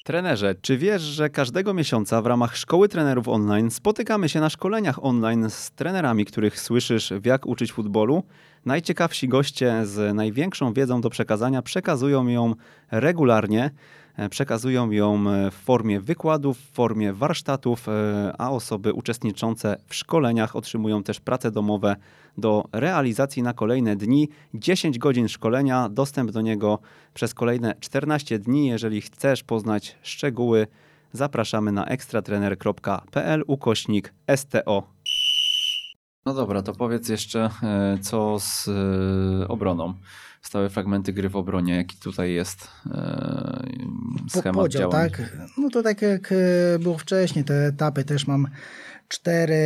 Trenerze, czy wiesz, że każdego miesiąca w ramach Szkoły Trenerów Online spotykamy się na szkoleniach online z trenerami, których słyszysz w jak uczyć futbolu? Najciekawsi goście z największą wiedzą do przekazania przekazują ją regularnie. E, przekazują ją e, w formie wykładów, w formie warsztatów, e, a osoby uczestniczące w szkoleniach otrzymują też prace domowe do realizacji na kolejne dni. 10 godzin szkolenia, dostęp do niego przez kolejne 14 dni. Jeżeli chcesz poznać szczegóły, zapraszamy na ekstratrener.pl ukośnik STO. No dobra, to powiedz jeszcze co z obroną stałe fragmenty gry w obronie, jaki tutaj jest e, schemat Podział, działań. tak? No to tak jak e, było wcześniej, te etapy też mam cztery.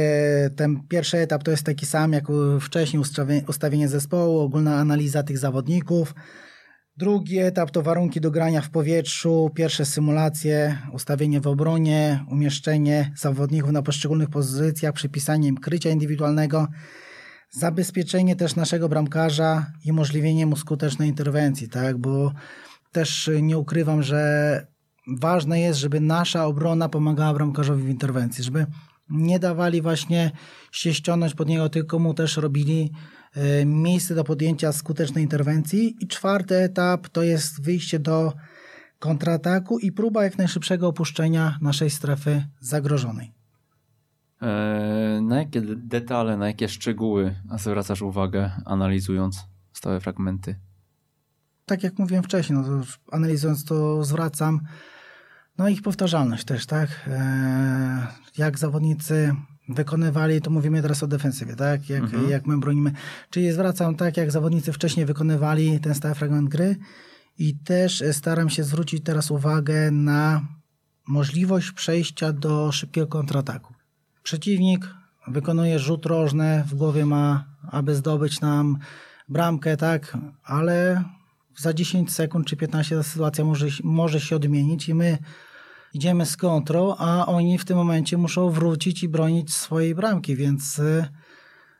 Ten pierwszy etap to jest taki sam jak wcześniej ustawienie zespołu, ogólna analiza tych zawodników. Drugi etap to warunki do grania w powietrzu, pierwsze symulacje, ustawienie w obronie, umieszczenie zawodników na poszczególnych pozycjach, przypisanie im krycia indywidualnego zabezpieczenie też naszego bramkarza i umożliwienie mu skutecznej interwencji, tak? Bo też nie ukrywam, że ważne jest, żeby nasza obrona pomagała bramkarzowi w interwencji, żeby nie dawali właśnie się ściągnąć pod niego, tylko mu też robili e, miejsce do podjęcia skutecznej interwencji. I czwarty etap to jest wyjście do kontrataku i próba jak najszybszego opuszczenia naszej strefy zagrożonej. E, na jakie detale, na jakie szczegóły zwracasz uwagę, analizując stałe fragmenty? Tak jak mówiłem wcześniej, no to analizując to zwracam no ich powtarzalność też, tak? E, jak zawodnicy wykonywali, to mówimy teraz o defensywie, tak? Jak, mhm. jak my bronimy. Czyli zwracam tak, jak zawodnicy wcześniej wykonywali ten stały fragment gry i też staram się zwrócić teraz uwagę na możliwość przejścia do szybkiego kontrataku. Przeciwnik wykonuje rzut rożny, w głowie ma, aby zdobyć nam bramkę, tak, ale za 10 sekund czy 15 ta sytuacja może, może się odmienić i my idziemy z kontrą, a oni w tym momencie muszą wrócić i bronić swojej bramki, więc y,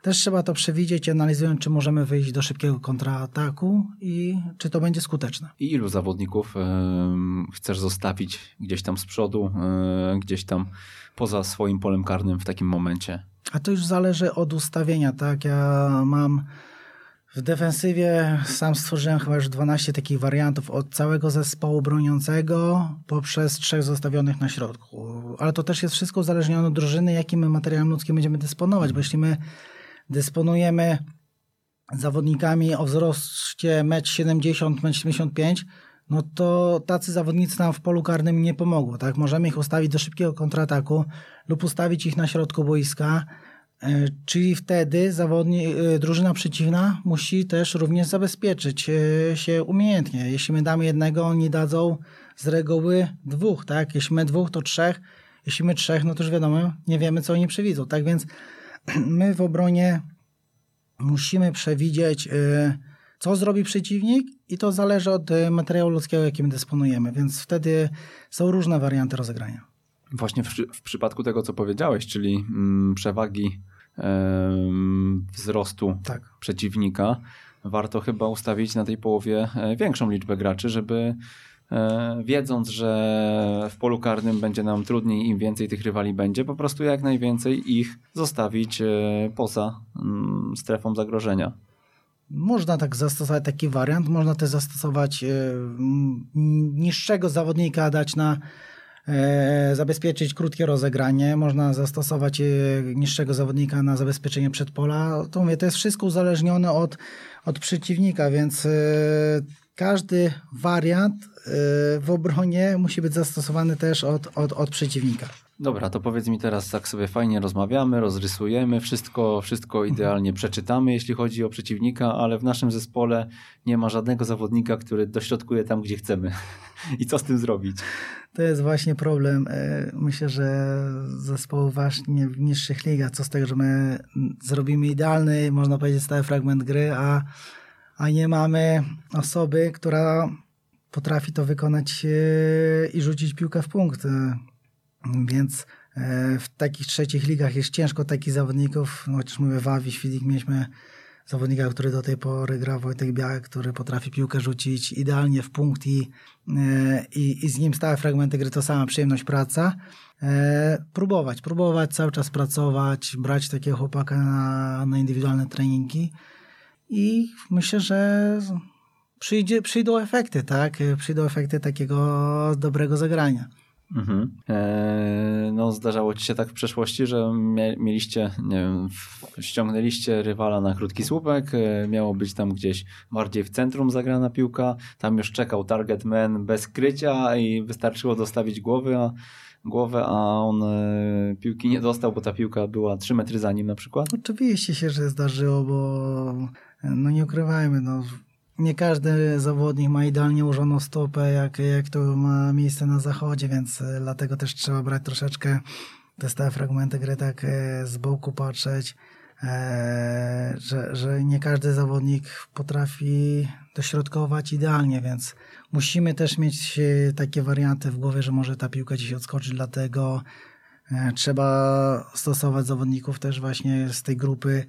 też trzeba to przewidzieć, analizując, czy możemy wyjść do szybkiego kontrataku i czy to będzie skuteczne. I ilu zawodników y, chcesz zostawić gdzieś tam z przodu, y, gdzieś tam poza swoim polem karnym w takim momencie? A to już zależy od ustawienia, tak? Ja mam w defensywie sam stworzyłem chyba już 12 takich wariantów od całego zespołu broniącego poprzez trzech zostawionych na środku. Ale to też jest wszystko uzależnione od drużyny, jakim materiałem ludzkim będziemy dysponować, bo jeśli my dysponujemy zawodnikami o wzroście 1,70 m, 1,75 m, no to tacy zawodnicy nam w polu karnym nie pomogą. Tak? Możemy ich ustawić do szybkiego kontrataku lub ustawić ich na środku boiska, e, czyli wtedy e, drużyna przeciwna musi też również zabezpieczyć e, się umiejętnie. Jeśli my damy jednego, oni dadzą z reguły dwóch. Tak? Jeśli my dwóch, to trzech. Jeśli my trzech, no to już wiadomo, nie wiemy, co oni przewidzą. Tak więc my w obronie musimy przewidzieć co zrobi przeciwnik i to zależy od e, materiału ludzkiego, jakim dysponujemy, więc wtedy są różne warianty rozegrania. Właśnie w, w przypadku tego, co powiedziałeś, czyli mm, przewagi wzrostu tak. przeciwnika, warto chyba ustawić na tej połowie e, większą liczbę graczy, żeby e, wiedząc, że w polu karnym będzie nam trudniej, im więcej tych rywali będzie, po prostu jak najwięcej ich zostawić poza mm, strefą zagrożenia. Można tak zastosować taki wariant, można też zastosować niższego zawodnika, dać na E, zabezpieczyć krótkie rozegranie, można zastosować e, niższego zawodnika na zabezpieczenie przedpola. To mówię, to jest wszystko uzależnione od, od przeciwnika, więc e, każdy wariant w obronie musi być zastosowany też od, od, od przeciwnika. Dobra, to powiedz mi teraz, tak sobie fajnie rozmawiamy, rozrysujemy, wszystko, wszystko idealnie przeczytamy, jeśli chodzi o przeciwnika, ale w naszym zespole nie ma żadnego zawodnika, który dośrodkuje tam, gdzie chcemy. I co z tym zrobić? To jest właśnie problem. E, myślę, że zespołu właśnie w niższych ligach, co z tego, że my zrobimy idealny, można powiedzieć, stały fragment gry, a, a nie mamy osoby, która potrafi to wykonać e, i rzucić piłkę w punkt. E, więc w takich trzecich ligach jest ciężko takich zawodników, no chociaż mówię, w Awi, Świdnik mieliśmy zawodnika, który do tej pory gra, Wojtek Białek, który potrafi piłkę rzucić idealnie w punkt i, e, i, i z nim stałe fragmenty gry to sama przyjemność praca. E, próbować, próbować cały czas pracować, brać takiego chłopaka na, na indywidualne treningi i myślę, że przyjdzie, przyjdą efekty, tak? Przyjdą efekty takiego dobrego zagrania. Mhm. Eee, no, zdarzało ci się tak w przeszłości, że mieliście, nie wiem, ściągnęliście rywala na krótki słupek, e, miało być tam gdzieś bardziej w centrum zagrana piłka, tam już czekał target man bez krycia i wystarczyło dostawić głowy, a, głowę, a on e, piłki nie dostał, bo ta piłka była 3 metry za nim na przykład? Oczywiście się, że zdarzyło, bo no nie ukrywajmy, no nie każdy zawodnik ma idealnie ułożoną stopę, jak, jak to ma miejsce na zachodzie, więc e, dlatego też trzeba brać troszeczkę te stałe fragmenty gry tak e, z boku patrzeć, e, że, że nie każdy zawodnik potrafi dośrodkować idealnie, więc musimy też mieć takie warianty w głowie, że może ta piłka dziś odskoczyć, dlatego trzeba stosować zawodników też właśnie z tej grupy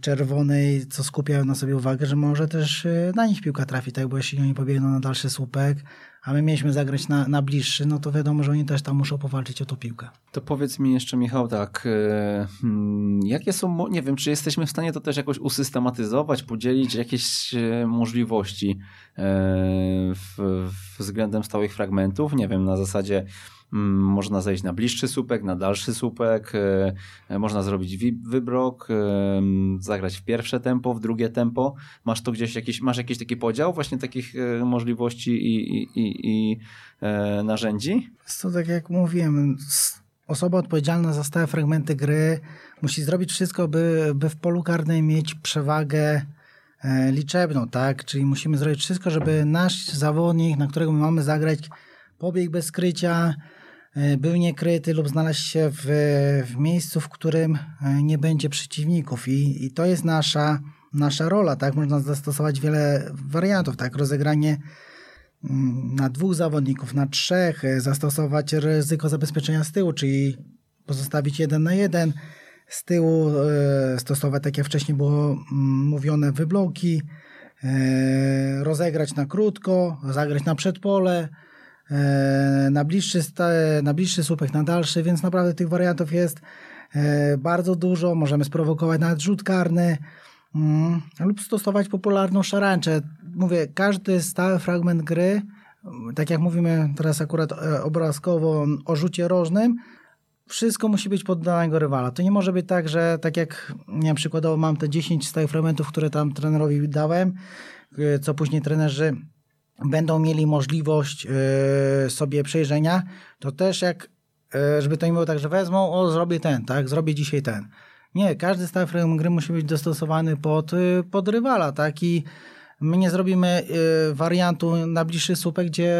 czerwonej, co skupiają na sobie uwagę, że może też y, na nich piłka trafi, tak? Bo jeśli oni pobiegną na dalszy słupek, a my mieliśmy zagrać na, na bliższy, no to wiadomo, że oni też tam muszą powalczyć o tą piłkę. To powiedz mi jeszcze, Michał, tak, y, hmm, jakie są, nie wiem, czy jesteśmy w stanie to też jakoś usystematyzować, podzielić jakieś możliwości w, względem stałych fragmentów, nie wiem, na zasadzie można zejść na bliższy słupek, na dalszy słupek, e, e, można zrobić wybrok, e, zagrać w pierwsze tempo, w drugie tempo. Masz to gdzieś jakiś, masz jakiś taki podział właśnie takich możliwości i, i, i, i narzędzi? To tak jak mówiłem, osoba odpowiedzialna za stałe fragmenty gry musi zrobić wszystko, by, by w polu karnym mieć przewagę liczebną, tak? Czyli musimy zrobić wszystko, żeby nasz zawodnik, na którego my mamy zagrać, pobiegł bez skrycia, był niekryty lub znaleźć się w, w miejscu, w którym e, nie będzie przeciwników. I, i to jest nasza, nasza rola. Tak? Można zastosować wiele wariantów. Tak? Rozegranie mm, na dwóch zawodników, na trzech, e, zastosować ryzyko zabezpieczenia z tyłu, czyli pozostawić jeden na jeden, z tyłu stosować, tak jak wcześniej było mm, mówione, wybloki, rozegrać na krótko, zagrać na przedpole, E, na bliższy, na bliższy słupek, na dalszy, więc naprawdę tych wariantów jest e, bardzo dużo. Możemy sprowokować nawet rzut karny mm, lub stosować popularną szarańczę. Mówię, każdy stały fragment gry, tak jak mówimy teraz akurat e, obrazkowo o rzucie rożnym, wszystko musi być pod danego rywala. To nie może być tak, że tak jak wiem, przykładowo mam te 10 stałych fragmentów, które tam trenerowi dałem, co później trenerzy będą mieli możliwość yy, sobie przejrzenia, to też jak, yy, żeby to nie było tak, że wezmą, o zrobię ten, tak, zrobię dzisiaj ten. Nie, każdy fragment gry musi być dostosowany pod, yy, pod rywala, tak, i My nie zrobimy wariantu na bliższy słupek, gdzie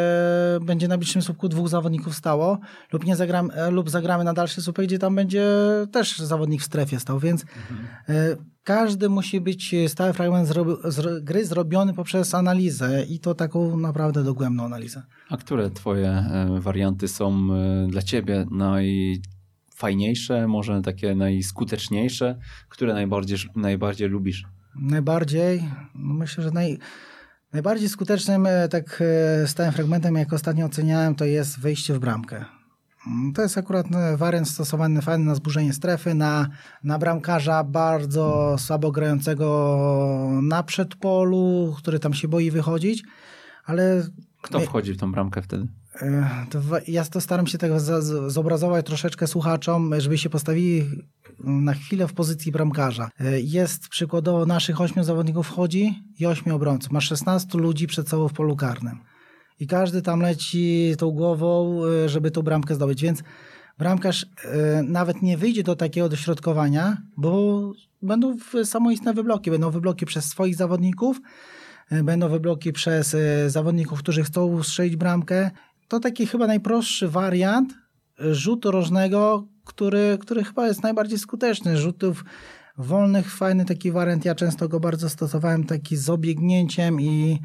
będzie na bliższym słupku dwóch zawodników stało, lub, nie zagram, e, lub zagramy na dalszy słupek, gdzie tam będzie też zawodnik w strefie stał, więc mhm. Każdy musi być stały fragment zro, gry zrobiony poprzez analizę i to taką naprawdę dogłębną analizę. A które twoje e, warianty są dla ciebie najfajniejsze, może takie najskuteczniejsze, które najbardziej, najbardziej lubisz? Najbardziej, no myślę, że naj, najbardziej skutecznym e, tak e, stałym fragmentem, jak ostatnio oceniałem, to jest wejście w bramkę. Mm, to jest akurat e, wariant stosowany fajny na zburzenie strefy, na, na bramkarza bardzo słabo grającego na przedpolu, który tam się boi wychodzić, ale... Kto wchodzi w tą bramkę wtedy? To ja to staram się tego zobrazować troszeczkę słuchaczom, żeby się postawili na chwilę w pozycji bramkarza. Jest przykładowo naszych ośmiu zawodników wchodzi i ośmiu obrońców. Ma 16 ludzi przed sobą w polu karnym. I każdy tam leci tą głową, żeby tą bramkę zdobyć. Więc bramkarz e, nawet nie wyjdzie do takiego dośrodkowania, bo będą samoistne wybloki. Będą wybloki przez swoich zawodników, e, będą wybloki przez e, zawodników, którzy chcą strzelić bramkę to taki chyba najprostszy wariant rzutu rożnego, który, który chyba jest najbardziej skuteczny. Rzutów wolnych, fajny taki wariant. Ja często go bardzo stosowałem, taki z obiegnięciem i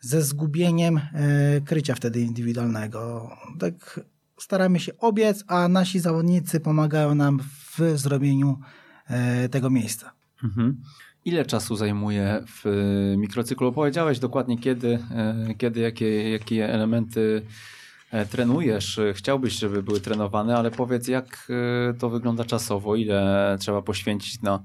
ze zgubieniem e, krycia wtedy indywidualnego. Tak staramy się obiec, a nasi zawodnicy pomagają nam w zrobieniu e, tego miejsca. Mhm. Ile czasu zajmuje w mikrocyklu? Powiedziałeś dokładnie kiedy, e, kiedy jakie, jakie elementy E, trenujesz, e, chciałbyś, żeby były trenowane, ale powiedz, jak e, to wygląda czasowo, ile trzeba poświęcić na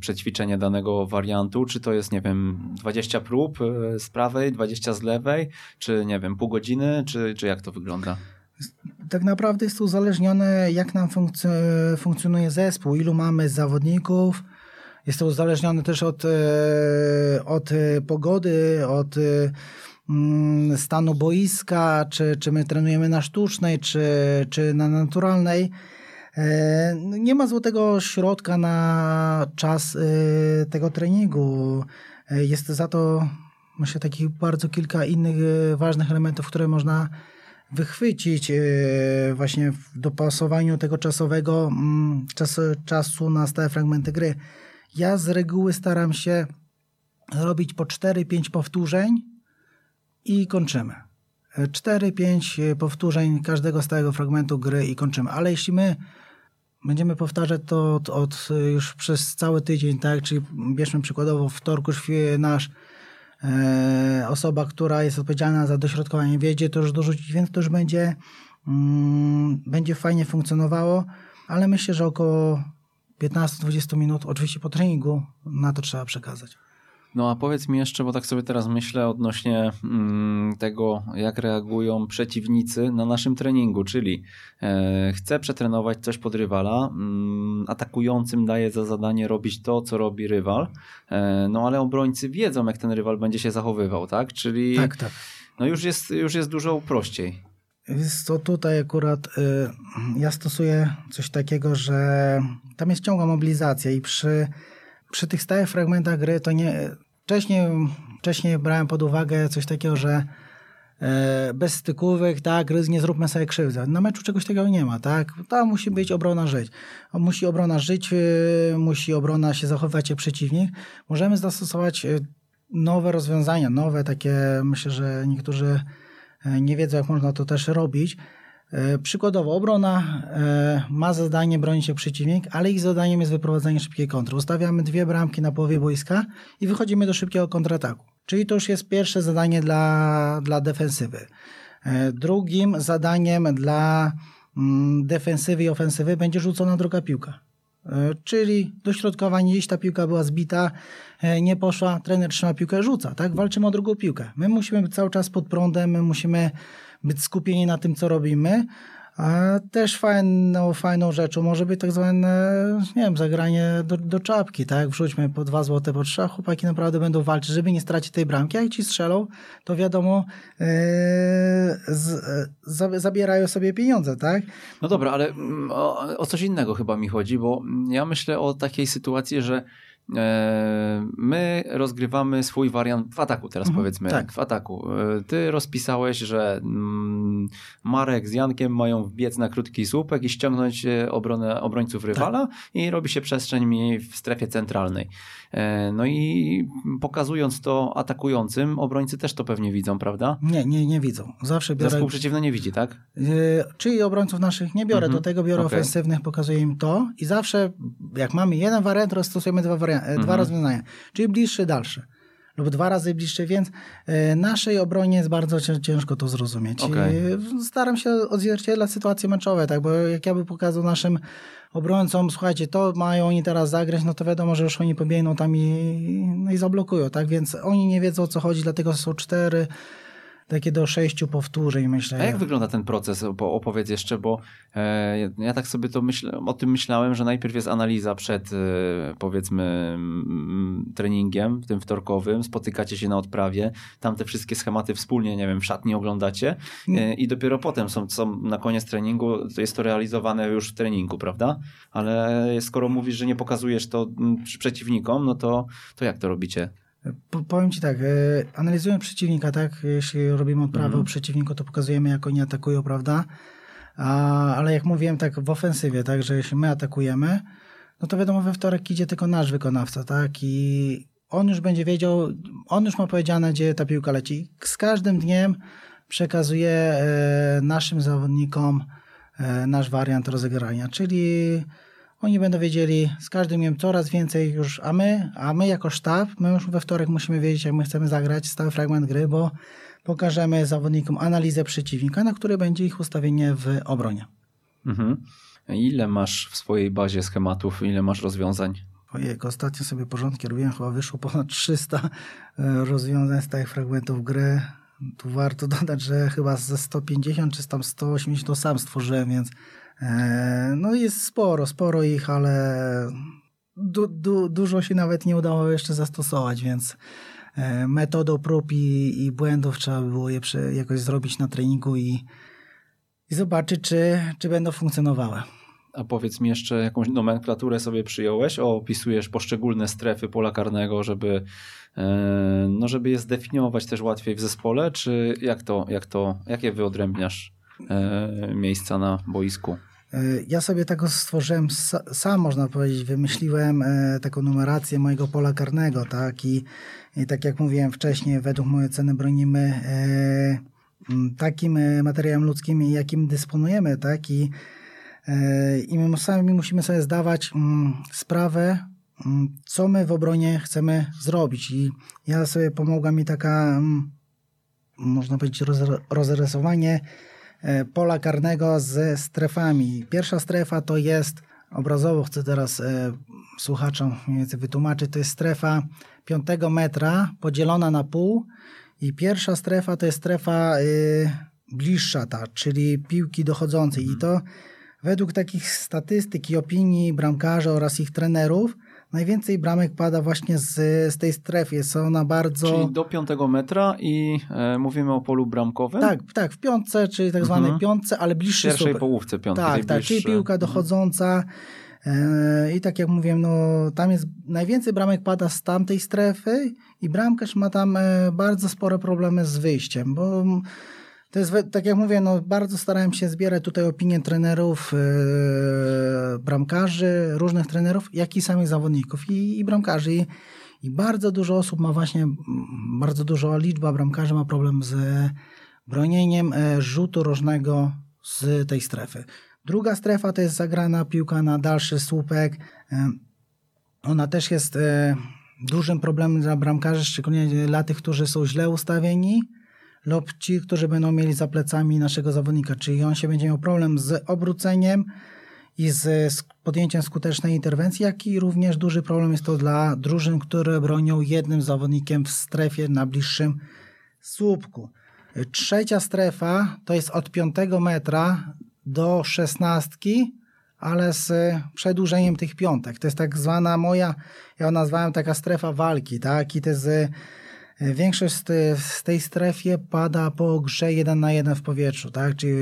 przećwiczenie danego wariantu, czy to jest, nie wiem, 20 prób z prawej, 20 z lewej, czy nie wiem, pół godziny, czy, czy jak to wygląda? Tak naprawdę jest to uzależnione, jak nam funkcjonuje zespół, ilu mamy zawodników. Jest to uzależnione też od, od pogody, od Mm, stanu boiska, czy, czy my trenujemy na sztucznej, czy, czy na naturalnej. E, nie ma złotego środka na czas e, tego treningu. E, jest za to, myślę, takich bardzo kilka innych ważnych elementów, które można wychwycić właśnie w dopasowaniu tego czasowego mm, czasu, czasu na stałe fragmenty gry. Ja z reguły staram się robić po 4-5 powtórzeń i kończymy. 4-5 e, powtórzeń każdego stałego fragmentu gry i kończymy. Ale jeśli my będziemy powtarzać to od, od już przez cały tydzień, tak, czyli bierzmy przykładowo wtorku nasz e, osoba, która jest odpowiedzialna za dośrodkowanie wiedzie, to już dorzucić, więc to już będzie, mm, będzie fajnie funkcjonowało, ale myślę, że około 15-20 minut, oczywiście po treningu, na to trzeba przekazać. No a powiedz mi jeszcze, bo tak sobie teraz myślę odnośnie mm, tego, jak reagują przeciwnicy na naszym treningu, czyli e, chcę przetrenować coś pod rywala, mm, atakującym daje za zadanie robić to, co robi rywal, e, no ale obrońcy wiedzą, jak ten rywal będzie się zachowywał, tak? Czyli tak, tak. No już jest, już jest dużo prościej. Jest to tutaj akurat y, ja stosuję coś takiego, że tam jest ciągła mobilizacja i przy przy tych stałych fragmentach gry to nie, Wcześniej, wcześniej brałem pod uwagę coś takiego, że e, bez stykówek, tak, nie zróbmy sobie krzywdę. Na meczu czegoś takiego nie ma, tak? Tam musi być obrona żyć. Musi obrona żyć, e, musi obrona się zachowywać jak przeciwnik. Możemy zastosować e, nowe rozwiązania, nowe takie, myślę, że niektórzy nie wiedzą, jak można to też robić. E, przykładowo, obrona e, ma zadanie bronić się przeciwnik, ale ich zadaniem jest wyprowadzenie szybkiej kontry. Ustawiamy dwie bramki na połowie boiska i wychodzimy do szybkiego kontrataku. Czyli to już jest pierwsze zadanie dla, dla defensywy. E, drugim zadaniem dla mm, defensywy i ofensywy będzie rzucona druga piłka. Czyli dośrodkowanie, gdzieś ta piłka była zbita, nie poszła, trener trzyma piłkę, rzuca, tak? Walczymy o drugą piłkę. My musimy być cały czas pod prądem, my musimy być skupieni na tym, co robimy. A też fajną, fajną rzeczą może być tak zwane, nie wiem, zagranie do, do czapki, tak? Wrzućmy po dwa złote, po trzy, a chłopaki naprawdę będą walczyć, żeby nie stracić tej bramki. Jak ci strzelą, to wiadomo, yy, z, z, zabierają sobie pieniądze, tak? No dobra, ale mm, o, o coś innego chyba mi chodzi, bo ja myślę o takiej sytuacji, że E, my rozgrywamy swój wariant w ataku, teraz mhm, powiedzmy. Tak. W ataku. E, ty rozpisałeś, że mm, Marek z Jankiem mają wbiec na krótki słupek i ściągnąć e, obronę, obrońców rywala tak. i robi się przestrzeń mi w strefie centralnej. No i pokazując to atakującym, obrońcy też to pewnie widzą, prawda? Nie, nie, nie widzą. Zawsze biorę... Zespół przeciwny nie widzi, tak? Czyli obrońców naszych nie biorę, mhm. do tego biorę okay. ofensywnych, pokazuję im to i zawsze jak mamy jeden wariant, rozstosujemy dwa warianty mhm. dwa rozwiązania, czyli bliższy, dalszy lub dwa razy bliższy, więc e, naszej obronie jest bardzo ciężko to zrozumieć. Okay. Staram się odzwierciedlać sytuacje meczowe, tak, bo jak ja bym pokazał naszym obrońcom, słuchajcie, to mają oni teraz zagrać, no to wiadomo, że już oni pobiegną tam i, no i zablokują, tak, więc oni nie wiedzą o co chodzi, dlatego są cztery takie do sześciu powtórzeń, myślę. A jak wygląda ten proces? Opowiedz jeszcze, bo e, ja tak sobie to myślę, o tym myślałem, że najpierw jest analiza przed e, powiedzmy treningiem, tym wtorkowym, spotykacie się na odprawie, tam te wszystkie schematy wspólnie, nie wiem, w szatni oglądacie e, i dopiero potem są, są na koniec treningu, to jest to realizowane już w treningu, prawda? Ale skoro mówisz, że nie pokazujesz to przeciwnikom, no to, to jak to robicie? Powiem Ci tak, e, analizując przeciwnika, tak, jeśli robimy odprawę mm. o przeciwniku, to pokazujemy, jak oni atakują, prawda? A, ale jak mówiłem, tak w ofensywie, tak, że jeśli my atakujemy, no to wiadomo, we wtorek idzie tylko nasz wykonawca, tak, i on już będzie wiedział, on już ma powiedziane, gdzie ta piłka leci. Z każdym dniem przekazuje e, naszym zawodnikom e, nasz wariant rozegrania, czyli oni będą wiedzieli z każdym dniem coraz więcej już, a my, a my jako sztab, my już we wtorek musimy wiedzieć, jak my chcemy zagrać stały fragment gry, bo pokażemy zawodnikom analizę przeciwnika, na której będzie ich ustawienie w obronie. Mhm. Ile masz w swojej bazie schematów, ile masz rozwiązań? Ojej, ostatnio sobie porządki robiłem, chyba wyszło ponad 300 e, rozwiązań stałych fragmentów gry. Tu warto dodać, że chyba ze 150 czy tam 180 to sam stworzyłem, więc no jest sporo, sporo ich, ale du, du, dużo się nawet nie udało jeszcze zastosować, więc e, metodą prób i, i błędów trzeba było je jakoś zrobić na treningu i, i zobaczyć, czy, czy będą funkcjonowały. A powiedz mi jeszcze, jakąś nomenklaturę sobie przyjąłeś? O, opisujesz poszczególne strefy pola karnego, żeby, e, no żeby je zdefiniować też łatwiej w zespole, czy jak to, jak to, wyodrębniasz miejsca na boisku? E, ja sobie tego stworzyłem sam, można powiedzieć, wymyśliłem e, taką numerację mojego pola karnego, tak? I, i tak jak mówiłem wcześniej, według mojej ceny bronimy e, takim materiałem ludzkim, jakim dysponujemy, tak? I, i my sami musimy sobie zdawać sprawę, co my w obronie chcemy zrobić. I ja sobie pomogła mi taka, można powiedzieć, rozrysowanie E, pola karnego ze strefami. Pierwsza strefa to jest, obrazowo chcę teraz e, słuchaczom mniej więcej wytłumaczyć, to jest strefa 5 metra podzielona na pół. I pierwsza strefa to jest strefa y, bliższa ta, czyli piłki dochodzącej. I to według takich statystyk i opinii bramkarzy oraz ich trenerów najwięcej bramek pada właśnie z, z tej strefy. Jest ona bardzo... Czyli do piątego metra i e, mówimy o polu bramkowym? Tak, tak, w piątce, czyli tak zwanej mhm. piątce, ale bliższy W pierwszej super. połówce piątki. Tak, tak, czyli piłka mhm. dochodząca e, i tak jak mówiłem, no tam jest najwięcej bramek pada z tamtej strefy i bramkarz ma tam e, bardzo spore problemy z wyjściem, bo to jest, tak jak mówię, no bardzo starałem się zbierać tutaj opinie trenerów, yy, bramkarzy, różnych trenerów, jak i samych zawodników i, i bramkarzy. I, I, bardzo dużo osób ma właśnie, bardzo duża liczba bramkarzy ma problem z bronieniem e, rzutu rożnego z tej strefy. Druga strefa to jest zagrana piłka na dalszy słupek. E, ona też jest dużym problemem dla bramkarzy, szczególnie dla tych, którzy są źle ustawieni lub ci, którzy będą mieli za plecami naszego zawodnika, czyli on się będzie miał problem z obróceniem i z podjęciem skutecznej interwencji, jak i również duży problem jest to dla drużyn, które bronią jednym zawodnikiem w strefie na bliższym słupku. Trzecia strefa to jest od 5 metra do 16, ale z przedłużeniem tych piątek. To jest tak zwana moja, ja ją nazwałem taka strefa walki, tak? I to jest E, większość z, tej strefie pada po grze 1 na 1 w powietrzu, tak? Czyli...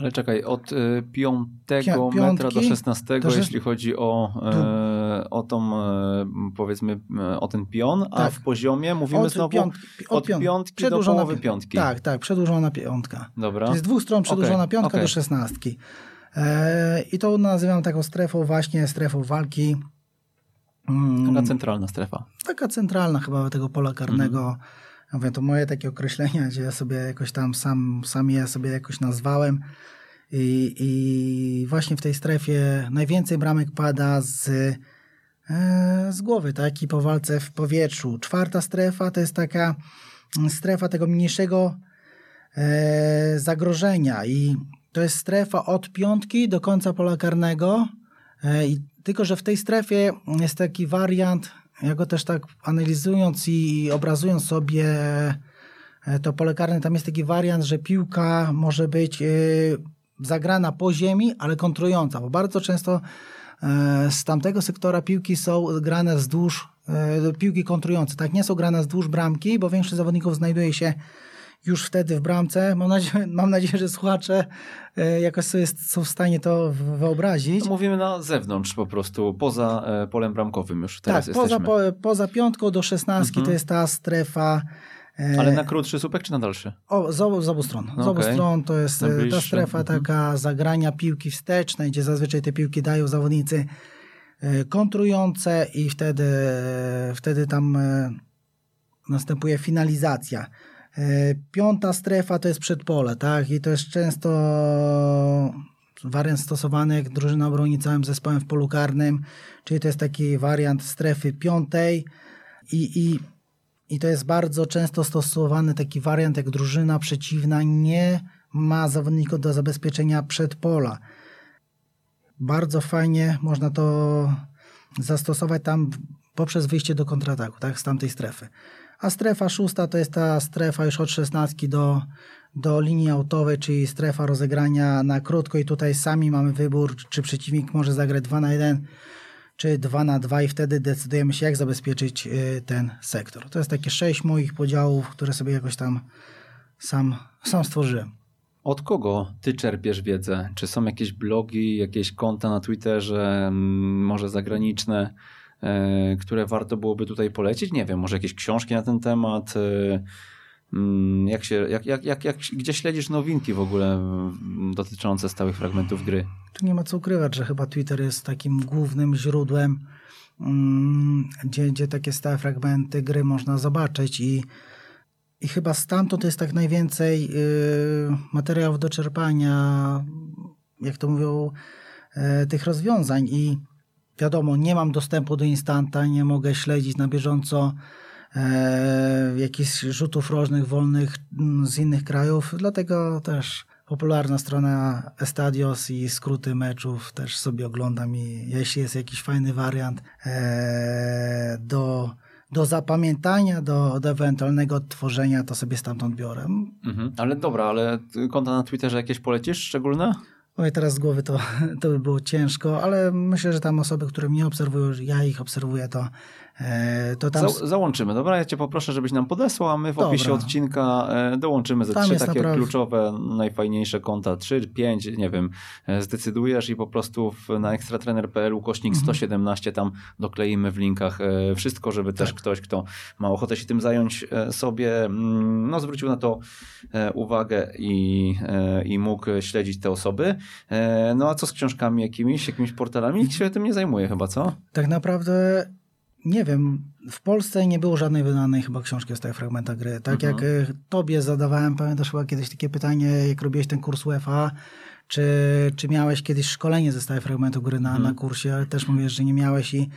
Ale czekaj, od 5 y, metra do 16, do jeśli chodzi o, e, o tą, e, powiedzmy, o ten pion, a tak. w poziomie mówimy od znowu piąt, od, od piątki do połowy piątki. Tak, tak, przedłużona piątka. Dobra. Czyli z dwóch stron przedłużona okay, piątka okay. do szesnastki. E, I to nazywam taką strefą właśnie, strefą walki. Taka centralna strefa. Taka centralna chyba tego pola karnego. Mhm. Mówię, to moje takie określenia, gdzie ja sobie jakoś tam sam, sam je sobie jakoś nazwałem. I, I właśnie w tej strefie najwięcej bramek pada z, e, z głowy, tak? I po walce w powietrzu. Czwarta strefa to jest taka strefa tego mniejszego e, zagrożenia i to jest strefa od piątki do końca pola karnego e, i tylko, że w tej strefie jest taki wariant, ja go też tak analizując i obrazując sobie e, to pole karne, tam jest taki wariant, że piłka może być e, zagrana po ziemi, ale kontrująca, bo bardzo często e, z tamtego sektora piłki są grane wzdłuż, piłki kontrujące, tak, nie są grane wzdłuż bramki, bo większość zawodników znajduje się już wtedy w bramce. Mam nadzieję, mam nadzieję że słuchacze e, jakoś sobie są w stanie to wyobrazić. Mówimy na zewnątrz po prostu, poza e, polem bramkowym już teraz tak, jesteśmy. Poza, po, poza piątką do szesnastki mhm. to jest ta strefa. E, Ale na krótszy słupek czy na dalszy? O, z, obu, z obu stron. Z obu stron to jest ta strefa mhm. taka zagrania piłki wstecznej, gdzie zazwyczaj te piłki dają zawodnicy kontrujące i wtedy, wtedy tam następuje finalizacja. E, piąta strefa to jest przedpole, tak? I to jest często wariant stosowany, jak drużyna broni całym zespołem w polu karnym, czyli to jest taki wariant strefy piątej i, i, i to jest bardzo często stosowany taki wariant, jak drużyna przeciwna nie ma zawodników do zabezpieczenia przedpola. Bardzo fajnie można to zastosować tam poprzez wyjście do kontrataku, tak, z tamtej strefy a strefa szósta to jest ta strefa już od 16 do, do linii autowej, czyli strefa rozegrania na krótko i tutaj sami mamy wybór, czy przeciwnik może zagrać 2 na 1 czy 2 na 2 i wtedy decydujemy się, jak zabezpieczyć y, ten sektor. To jest takie sześć moich podziałów, które sobie jakoś tam sam, sam stworzyłem. Od kogo ty czerpiesz wiedzę? Czy są jakieś blogi, jakieś konta na Twitterze, może zagraniczne? E, które warto byłoby tutaj polecić? Nie wiem, może jakieś książki na ten temat? E, mm, jak się, jak, jak, jak, jak, gdzie śledzisz nowinki w ogóle dotyczące stałych fragmentów gry? Tu nie ma co ukrywać, że chyba Twitter jest takim głównym źródłem, mm, gdzie, gdzie takie stałe fragmenty gry można zobaczyć i, i chyba stamtąd jest tak najwięcej y, materiałów do czerpania, jak to mówią, y, tych rozwiązań i wiadomo, nie mam dostępu do instanta, nie mogę śledzić na bieżąco e, jakichś rzutów rożnych, wolnych mm, z innych krajów, dlatego też popularna strona Estadios i skróty meczów też sobie oglądam i jeśli jest jakiś fajny wariant e, do, do zapamiętania, do, do ewentualnego odtworzenia, to sobie stamtąd biorę. Mhm, ale dobra, ale konta na Twitterze jakieś polecisz szczególne? Oj, teraz z głowy to, to by było ciężko, ale myślę, że tam osoby, które mnie obserwują, ja ich obserwuję, to, to tam... Za, załączymy, dobra? Ja cię poproszę, żebyś nam podesłał, a my w dobra. opisie odcinka e, dołączymy ze tam trzy takie naprawdę... kluczowe, najfajniejsze konta, trzy, pięć, nie wiem, e, zdecydujesz i po prostu w, na ekstratrener.pl ukośnik 117 mhm. tam dokleimy w linkach wszystko, żeby tak. też ktoś, kto ma ochotę się tym zająć sobie, mm, no zwrócił na to uwagę i, i mógł śledzić te osoby. E, no a co z książkami jakimiś, jakimiś portalami? Nikt się tym nie zajmuje chyba, co? Tak naprawdę nie wiem, w Polsce nie było żadnej wydanej chyba książki o stałych fragmentach gry. Tak mhm. jak e, tobie zadawałem, pamiętasz chyba kiedyś takie pytanie, jak robiłeś ten kurs UEFA, czy, czy miałeś kiedyś szkolenie ze stałych fragmentów gry na, mhm. na kursie, ale też mówisz, że nie miałeś i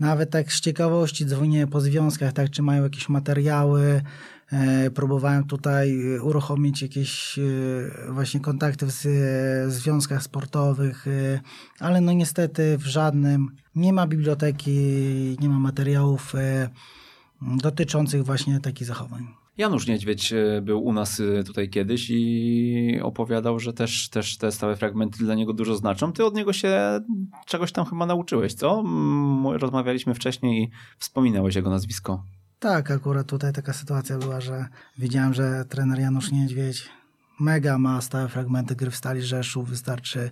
nawet tak z ciekawości dzwonię po związkach, tak, czy mają jakieś materiały, E, próbowałem tutaj uruchomić jakieś e, właśnie kontakty w związkach sportowych, e, ale no niestety w żadnym nie ma biblioteki, nie ma materiałów dotyczących właśnie takich zachowań. Janusz Niedźwiedź był u nas tutaj kiedyś i opowiadał, że też, też te stałe fragmenty dla niego dużo znaczą. Ty od niego się czegoś tam chyba nauczyłeś, co? Rozmawialiśmy wcześniej i wspominałeś jego nazwisko. Tak, akurat tutaj taka sytuacja była, że wiedziałem, że trener Janusz Niedźwiedź mega ma stałe fragmenty gry w Stali Rzeszów. Wystarczy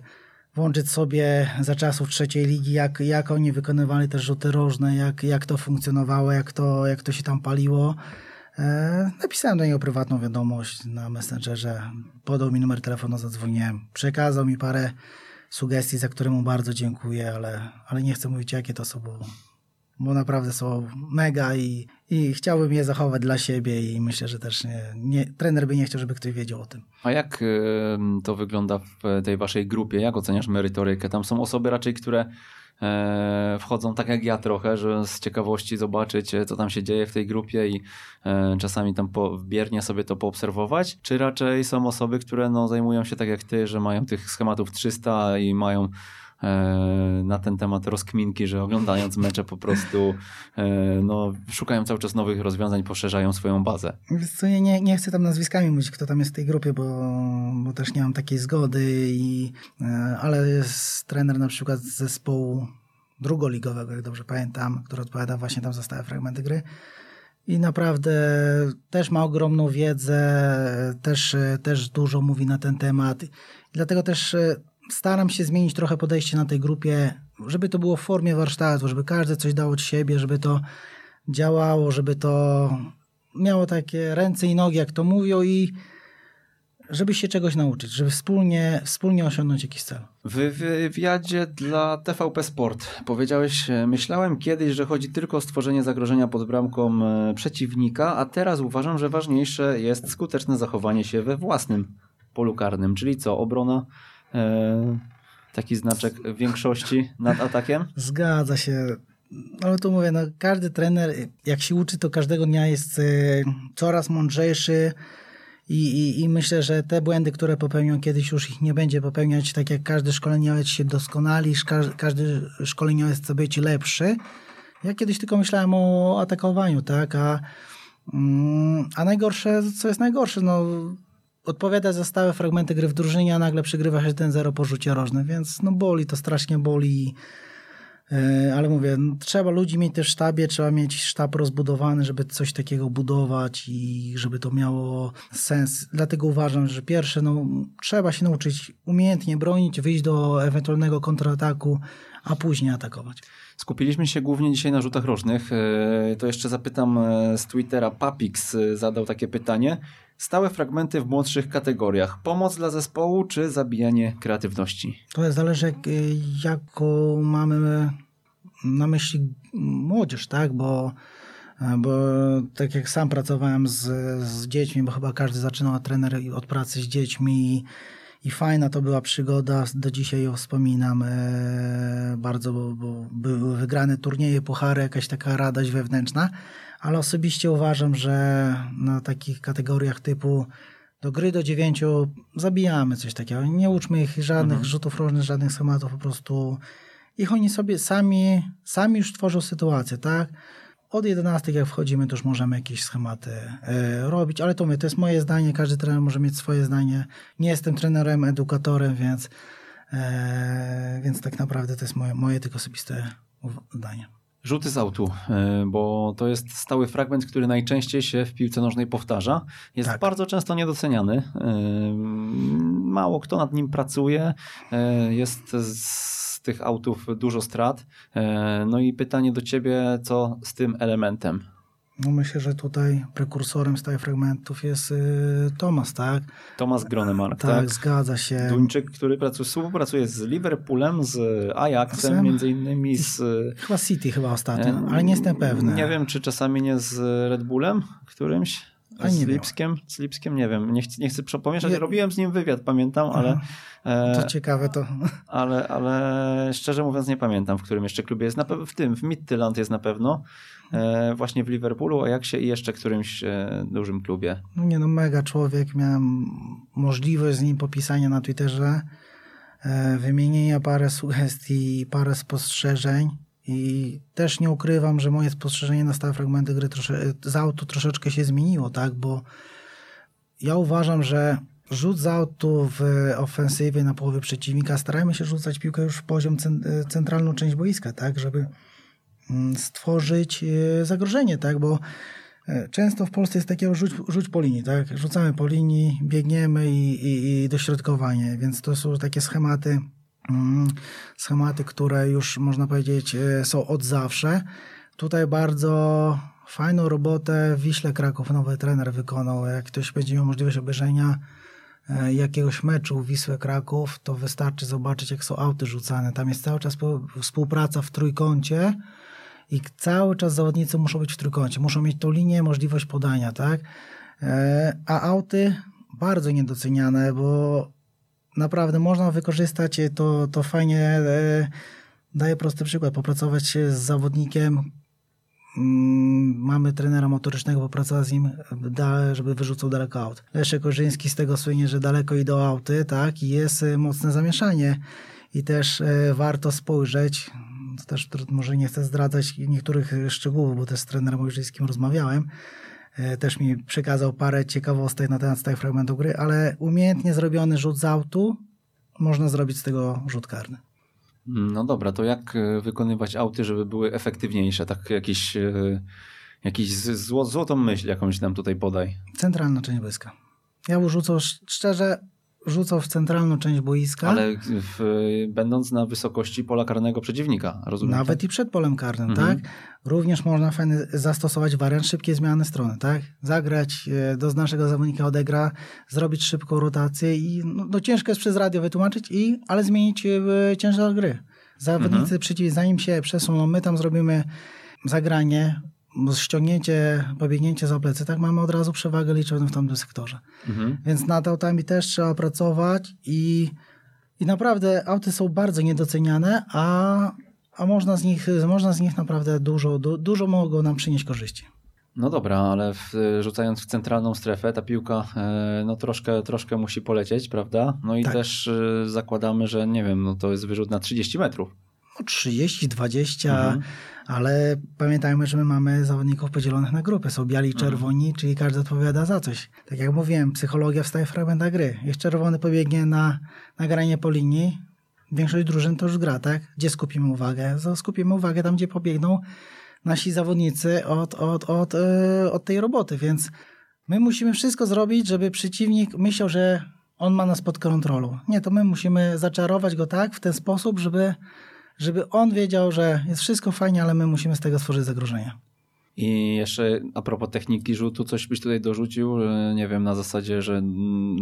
włączyć sobie za czasów trzeciej ligi, jak, jak oni wykonywali te rzuty rożne, jak, jak to funkcjonowało, jak to, jak to się tam paliło. E, napisałem do niego prywatną wiadomość na Messengerze, podał mi numer telefonu, zadzwoniłem, przekazał mi parę sugestii, za które mu bardzo dziękuję, ale, ale nie chcę mówić, jakie to są, bo, bo naprawdę są mega i, i chciałbym je zachować dla siebie i myślę, że też nie, nie, trener by nie chciał, żeby ktoś wiedział o tym. A jak to wygląda w tej waszej grupie? Jak oceniasz merytorykę? Tam są osoby raczej, które e, wchodzą tak jak ja trochę, że z ciekawości zobaczyć, co tam się dzieje w tej grupie i e, czasami tam po, biernie sobie to poobserwować, czy raczej są osoby, które no, zajmują się tak jak ty, że mają tych schematów 300 i mają E, na ten temat rozkminki, że oglądając mecze po prostu e, no, szukają cały czas nowych rozwiązań, poszerzają swoją bazę. Co, ja nie, nie chcę tam nazwiskami mówić, kto tam jest w tej grupie, bo, bo też nie mam takiej zgody, i, e, ale jest trener na przykład zespołu drugoligowego, jak dobrze pamiętam, który odpowiada właśnie tam za stałe fragmenty gry. I naprawdę też ma ogromną wiedzę, też, też dużo mówi na ten temat. Dlatego też staram się zmienić trochę podejście na tej grupie, żeby to było w formie warsztatu, żeby każdy coś dał od siebie, żeby to działało, żeby to miało takie ręce i nogi, jak to mówią i żeby się czegoś nauczyć, żeby wspólnie, wspólnie osiągnąć jakiś cel. W wywiadzie dla TVP Sport powiedziałeś, myślałem kiedyś, że chodzi tylko o stworzenie zagrożenia pod bramką e, przeciwnika, a teraz uważam, że ważniejsze jest skuteczne zachowanie się we własnym polu karnym, czyli co, obrona E, taki znaczek większości nad atakiem? Zgadza się. Ale tu mówię, no, każdy trener, jak się uczy, to każdego dnia jest e, coraz mądrzejszy i, i, i myślę, że te błędy, które popełnią kiedyś, już ich nie będzie popełniać, tak jak każdy szkoleniowiec się doskonali, każdy szkoleniowiec chce być lepszy. Ja kiedyś tylko myślałem o atakowaniu, tak, a, mm, a najgorsze, co jest najgorsze, no odpowiada za stałe fragmenty gry w drużynie, a nagle przegrywa się ten zero po rzucie rożnym, więc no boli, to strasznie boli. E, ale mówię, no, trzeba ludzi mieć też w sztabie, trzeba mieć sztab rozbudowany, żeby coś takiego budować i żeby to miało sens. Dlatego uważam, że pierwsze, no, trzeba się nauczyć umiejętnie bronić, wyjść do ewentualnego kontrataku, a później atakować. Skupiliśmy się głównie dzisiaj na rzutach rożnych. E, to jeszcze zapytam e, z Twittera. Papix zadał takie pytanie. Stałe fragmenty w młodszych kategoriach. Pomoc dla zespołu czy zabijanie kreatywności? To zależy jak, jaką mamy na myśli młodzież, tak? Bo, bo tak jak sam pracowałem z, z dziećmi, bo chyba każdy zaczynał od trener od pracy z dziećmi i fajna to była przygoda, do dzisiaj ją wspominam e, bardzo, bo, bo były wygrane turnieje, puchary, jakaś taka radość wewnętrzna ale osobiście uważam, że na takich kategoriach typu do gry do dziewięciu zabijamy coś takiego. Nie uczmy ich żadnych mhm. rzutów rożnych, żadnych schematów, po prostu ich oni sobie sami, sami już tworzą sytuację, tak? Od 11 jak wchodzimy, to już możemy jakieś schematy y, robić, ale to mówię, to jest moje zdanie, każdy trener może mieć swoje zdanie. Nie jestem trenerem, edukatorem, więc, y, więc tak naprawdę to jest moje, moje tylko osobiste zdanie. Rzuty z autu, e, bo to jest stały fragment, który najczęściej się w piłce nożnej powtarza. Jest tak. bardzo często niedoceniany. E, mało kto nad nim pracuje. E, jest z tych autów dużo strat. No i pytanie do ciebie, co z tym elementem? No myślę, że tutaj prekursorem stałych fragmentów jest y, Thomas, tak? Thomas Gronemark, tak? Tak, zgadza się. Duńczyk, który pracuje, współpracuje z Liverpoolem, z Ajaxem, między innymi z... Chyba City chyba ostatnio, ale nie jestem pewny. Nie wiem, czy czasami nie z Red Bullem którymś? A z Lipskiem? Z Lipskiem nie wiem. Nie, chcę, nie chcę pomieszać. Nie. Robiłem z nim wywiad, pamiętam, ale. E, to ciekawe to. Ale, ale szczerze mówiąc, nie pamiętam, w którym jeszcze klubie jest. Na w tym, w Midtjylland jest na pewno. E, właśnie w Liverpoolu, Ajaxie i jeszcze którymś e, dużym klubie. Nie no, mega człowiek. Miałem możliwość z nim popisania na Twitterze, e, wymienienia parę sugestii, parę spostrzeżeń. I też nie ukrywam, że moje spostrzeżenie na stałe fragmenty gry trosze, z autu troszeczkę się zmieniło, tak? Bo ja uważam, że rzut z autu w ofensywie na połowie przeciwnika starajmy się rzucać piłkę już w poziom centralną część boiska, tak? Żeby mm, stworzyć e, zagrożenie, tak? Bo e, często w Polsce jest takiego rzuć, rzuć po linii, tak? Rzucamy po linii, biegniemy i, i, i dośrodkowanie, więc to są takie schematy, schematy, które już można powiedzieć są od zawsze. Tutaj bardzo fajną robotę w Wiśle Kraków nowy trener wykonał. Jak ktoś będzie miał możliwość obejrzenia e, jakiegoś meczu Wisłę Kraków, to wystarczy zobaczyć, jak są auty rzucane. Tam jest cały czas współpraca w trójkącie i cały czas zawodnicy muszą być w trójkącie. Muszą mieć tą linię, możliwość podania, tak? E, a auty bardzo niedoceniane, bo naprawdę można wykorzystać to, to fajnie. E, daję prosty przykład, popracować z zawodnikiem, Mm, mamy trenera motorycznego, popracował z nim, da, żeby wyrzucał daleko aut. Leszek Korzyński z tego słynie, że daleko idą auty, tak, i jest e, mocne zamieszanie. I też e, warto spojrzeć, też może nie chcę zdradzać niektórych szczegółów, bo też z trenerem Ojrzyńskim rozmawiałem, e, też mi przekazał parę ciekawostek na temat tego fragmentu gry, ale umiejętnie zrobiony rzut z autu można zrobić z tego rzut karny. No dobra, to jak e, wykonywać auty, żeby były efektywniejsze? Tak jakiś, e, jakiś zło, złotą myśl jakąś nam tutaj podaj. Centralna część boiska. Ja rzucał szczerze, rzucał w centralną część boiska. Ale w, będąc na wysokości pola karnego przeciwnika, rozumiem? Nawet i przed polem karnym, mhm. tak? Również można fajny zastosować wariant szybkiej zmiany strony, tak? Zagrać, e, do naszego zawodnika odegra, zrobić szybką rotację i no, no ciężko jest przez radio wytłumaczyć, i, ale zmienić e, ciężar gry. Zawodnicy mhm. przeciw, zanim się przesuną, my tam zrobimy zagranie, ściągnięcie, pobiegnięcie za plecy, tak mamy od razu przewagę liczoną w tamtym sektorze. Mhm. Więc nad autami też trzeba pracować i, i naprawdę auty są bardzo niedoceniane, a, a można, z nich, można z nich naprawdę dużo, du, dużo mogą nam przynieść korzyści. No dobra, ale w, rzucając w centralną strefę, ta piłka e, no troszkę, troszkę musi polecieć, prawda? No i tak. też e, zakładamy, że nie wiem, no to jest wyrzut na 30 metrów. 30, 20, mhm. Ale pamiętajmy, że my mamy zawodników podzielonych na grupy. Są biali i mhm. czerwoni, mhm. czyli każdy odpowiada za coś. Tak jak mówiłem, psychologia wstaje w fragmentach gry. Jest czerwony pobiegnie na, na granie po linii, większość drużyn to już gra, tak? Gdzie skupimy uwagę? Skupimy uwagę tam, gdzie pobiegną nasi zawodnicy od, od, od, e, od tej roboty, więc my musimy wszystko zrobić, żeby przeciwnik myślał, że on ma nas pod kontrolą. Nie, to my musimy zaczarować go tak w ten sposób, żeby żeby on wiedział, że jest wszystko fajnie, ale my musimy z tego stworzyć zagrożenie. I jeszcze a propos techniki rzutu, coś byś tutaj dorzucił, nie wiem, na zasadzie, że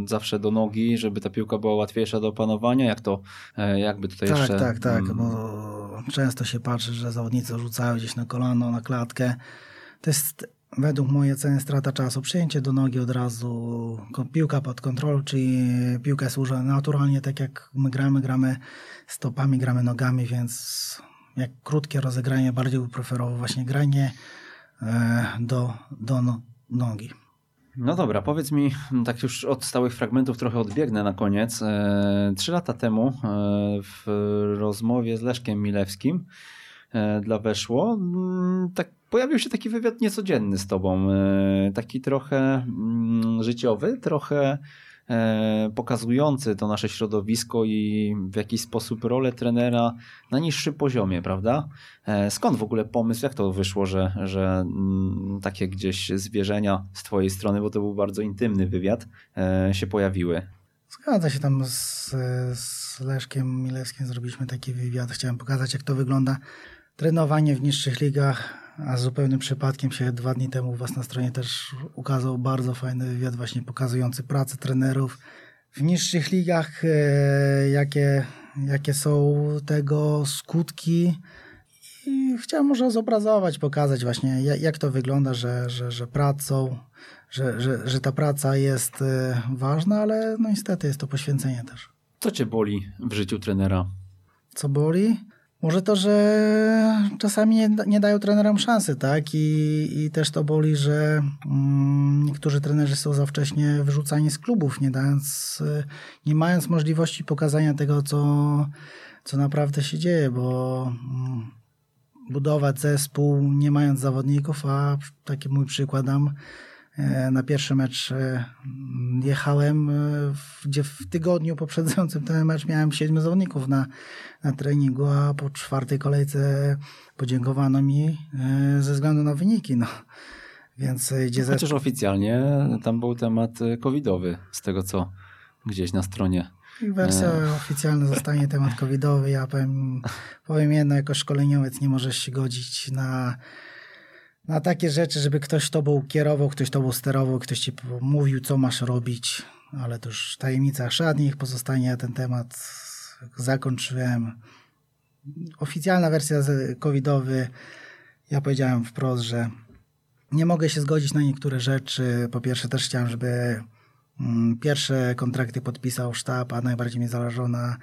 zawsze do nogi, żeby ta piłka była łatwiejsza do opanowania, jak to, e, jakby tutaj tak, jeszcze... Tak, tak, tak, bo często się patrzy, że zawodnicy rzucają gdzieś na kolano, na klatkę. To jest według mojej oceny strata czasu. Przyjęcie do nogi od razu, piłka pod kontrolą, czyli piłka służy naturalnie, tak jak my gramy, gramy stopami, gramy nogami, więc jak krótkie rozegranie, bardziej preferował właśnie granie e, do, do no, nogi. No dobra, powiedz mi, tak już od stałych fragmentów trochę odbiegnę na koniec. E, trzy lata temu e, w rozmowie z Leszkiem Milewskim dla Weszło, tak pojawił się taki wywiad niecodzienny z tobą. Taki trochę mm, życiowy, trochę E, pokazujący to nasze środowisko i w jakiś sposób rolę trenera na niższym poziomie, prawda? E, skąd w ogóle pomysł, jak to wyszło, że, że mm, takie gdzieś zwierzenia z twojej strony, bo to był bardzo intymny wywiad, e, się pojawiły? Zgadza się tam z, z Leszkiem Milewskim zrobiliśmy taki wywiad. Chciałem pokazać, jak to wygląda trenowanie w niższych ligach a zupełnym przypadkiem się dwa dni temu u Was na stronie też ukazał bardzo fajny wywiad właśnie pokazujący pracę trenerów w niższych ligach, e, jakie, jakie są tego skutki. I chciałem może zobrazować, pokazać właśnie, jak to wygląda, że, że, że pracą, że, że, że ta praca jest e, ważna, ale no niestety jest to poświęcenie też. Co cię boli w życiu trenera? Co boli? Może to, że czasami nie, nie dają trenerom szansy, tak? I, I też to boli, że mm, niektórzy trenerzy są za wcześnie wyrzucani z klubów, nie dając, nie mając możliwości pokazania tego, co, co naprawdę się dzieje, bo mm, budować zespół nie mając zawodników, a taki mój przykład dam, na pierwszy mecz e, jechałem, gdzie w tygodniu poprzedzającym ten mecz miałem siedmiu zawodników na, na treningu, a po czwartej kolejce podziękowano mi ze względu na wyniki. No. Więc gdzie Chociaż oficjalnie tam był temat covidowy, z tego co gdzieś na stronie Wersja e... oficjalna zostanie temat covidowy. Ja powiem, powiem jedno, jako szkoleniowiec nie możesz się godzić na, na takie rzeczy, żeby ktoś tobą kierował, ktoś tobą sterował, ktoś ci mówił, co masz robić, ale to już tajemnica szatnich pozostanie. Ja ten temat zakończyłem. Oficjalna wersja covidowy, ja powiedziałem wprost, że nie mogę się zgodzić na niektóre rzeczy. Po pierwsze też chciałem, żeby Mm, pierwsze kontrakty podpisał sztab, a najbardziej mi zależało na,